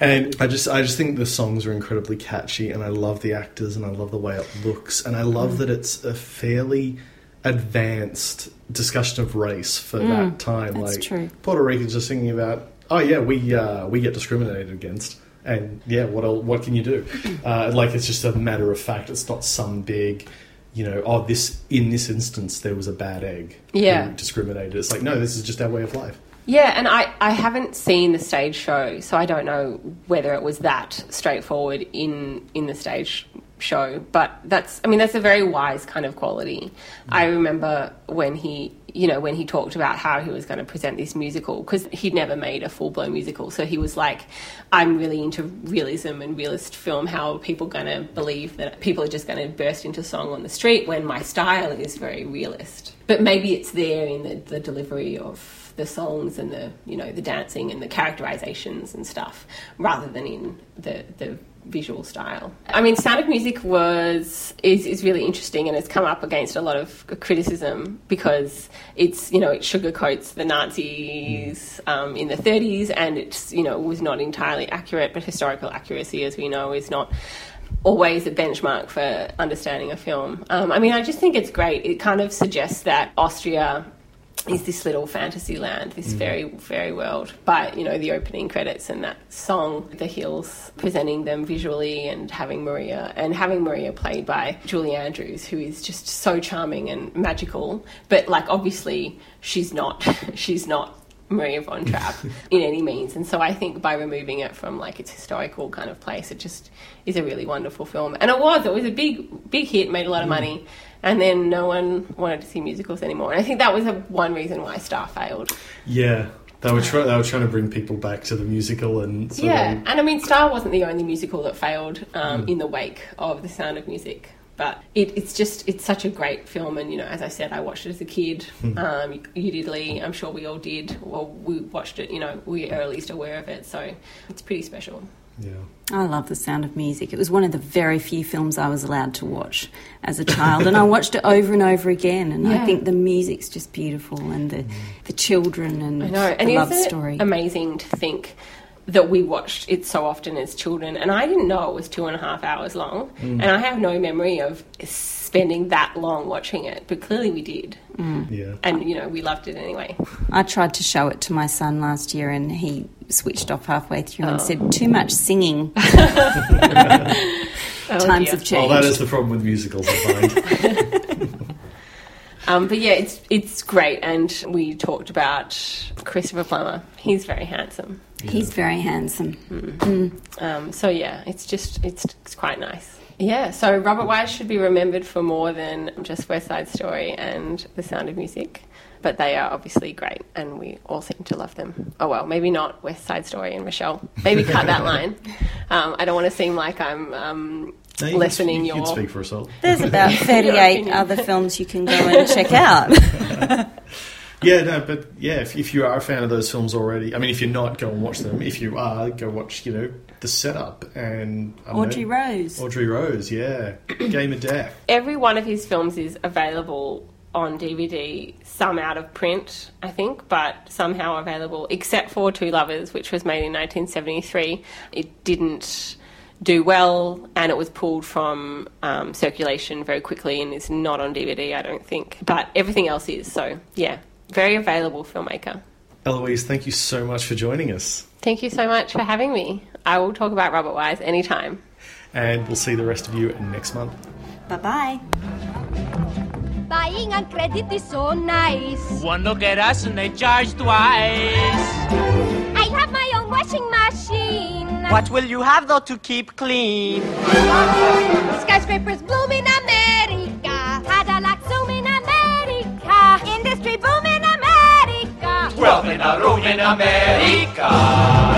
and I just, I just think the songs are incredibly catchy, and I love the actors, and I love the way it looks, and I love that it's a fairly advanced discussion of race for that time. that's like true. Puerto Ricans are singing about, oh yeah, we uh, we get discriminated against, and yeah, what what can you do? (laughs) Uh, like it's just a matter of fact. It's not some big, you know, oh this in this instance there was a bad egg, Yeah. discriminated. It's like no, this is just our way of life. Yeah, and I, I haven't seen the stage show, so I don't know whether it was that straightforward in in the stage show. But that's I mean that's a very wise kind of quality. Mm. I remember when he you know when he talked about how he was going to present this musical because he'd never made a full blown musical, so he was like, I'm really into realism and realist film. How are people going to believe that people are just going to burst into song on the street when my style is very realist? But maybe it's there in the, the delivery of the songs and the you know the dancing and the characterizations and stuff rather than in the the visual style. I mean Sound of Music was is, is really interesting and it's come up against a lot of criticism because it's you know it sugarcoats the Nazis um, in the 30s and it's you know was not entirely accurate but historical accuracy as we know is not always a benchmark for understanding a film. Um, I mean, I just think it's great. It kind of suggests that Austria is this little fantasy land, this mm. fairy fairy world. But you know the opening credits and that song, The Hills, presenting them visually and having Maria and having Maria played by Julie Andrews, who is just so charming and magical. But like obviously she's not (laughs) she's not Maria von Trapp (laughs) in any means. And so I think by removing it from like its historical kind of place, it just is a really wonderful film. And it was, it was a big, big hit, made a lot of mm. money. And then no one wanted to see musicals anymore. And I think that was a, one reason why Star failed. Yeah, they were try- they were trying to bring people back to the musical and sort Yeah, of- and I mean, Star wasn't the only musical that failed um, in the wake of The Sound of Music. But it, it's just, it's such a great film. And, you know, as I said, I watched it as a kid. Um, you did, Lee. I'm sure we all did. Well, we watched it, you know, we are at least aware of it. So it's pretty special. Yeah. I love The Sound of Music. It was one of the very few films I was allowed to watch as a child, and I watched it over and over again. And Yeah. I think the music's just beautiful, and the the children and I know. the And love isn't story. amazing to think that we watched it so often as children? And I didn't know it was two and a half hours long. Mm. And I have no memory of spending that long watching it, but clearly we did. Yeah. And, you know, we loved it anyway. I tried to show it to my son last year, and he switched off halfway through Oh. and said, "Too much singing." (laughs) (laughs) Oh, Times dear. have changed. Well, that is the problem with musicals, I find. (laughs) Um, but yeah, it's it's great, and we talked about Christopher Plummer. He's very handsome. He's very handsome. Um, so yeah, it's just it's, it's quite nice. Yeah, so Robert Wise should be remembered for more than just West Side Story and The Sound of Music, but they are obviously great, and we all seem to love them. Oh well, maybe not West Side Story and Michelle. Maybe cut that (laughs) line. Um, I don't want to seem like I'm um, No, you can- lessening you your. can speak for yourself. There's (laughs) about (laughs) 38 other films you can go and check out. Yeah, no, but yeah, if, if you are a fan of those films already, I mean, if you're not, go and watch them. If you are, go watch, you know, The Setup and I don't Audrey know, Rose. Audrey Rose, yeah, (clears throat) Game of Death. every one of his films is available on DVD, some out of print, I think, but somehow available, except for Two Lovers, which was made in 1973. It didn't do well and it was pulled from um, circulation very quickly and is not on DVD, I don't think. But everything else is, so yeah, very available filmmaker. Eloise, thank you so much for joining us, Thank you so much for having me. I will talk about Robert Wise anytime. And we'll see the rest of you next month. Bye bye. Buying on credit is so nice. One look at us and they charge twice. I have my own washing machine. What will you have though to keep clean? Skyscrapers bloom in America. Cadillac zoom in America. Industry boom in America. Twelve in a room in America.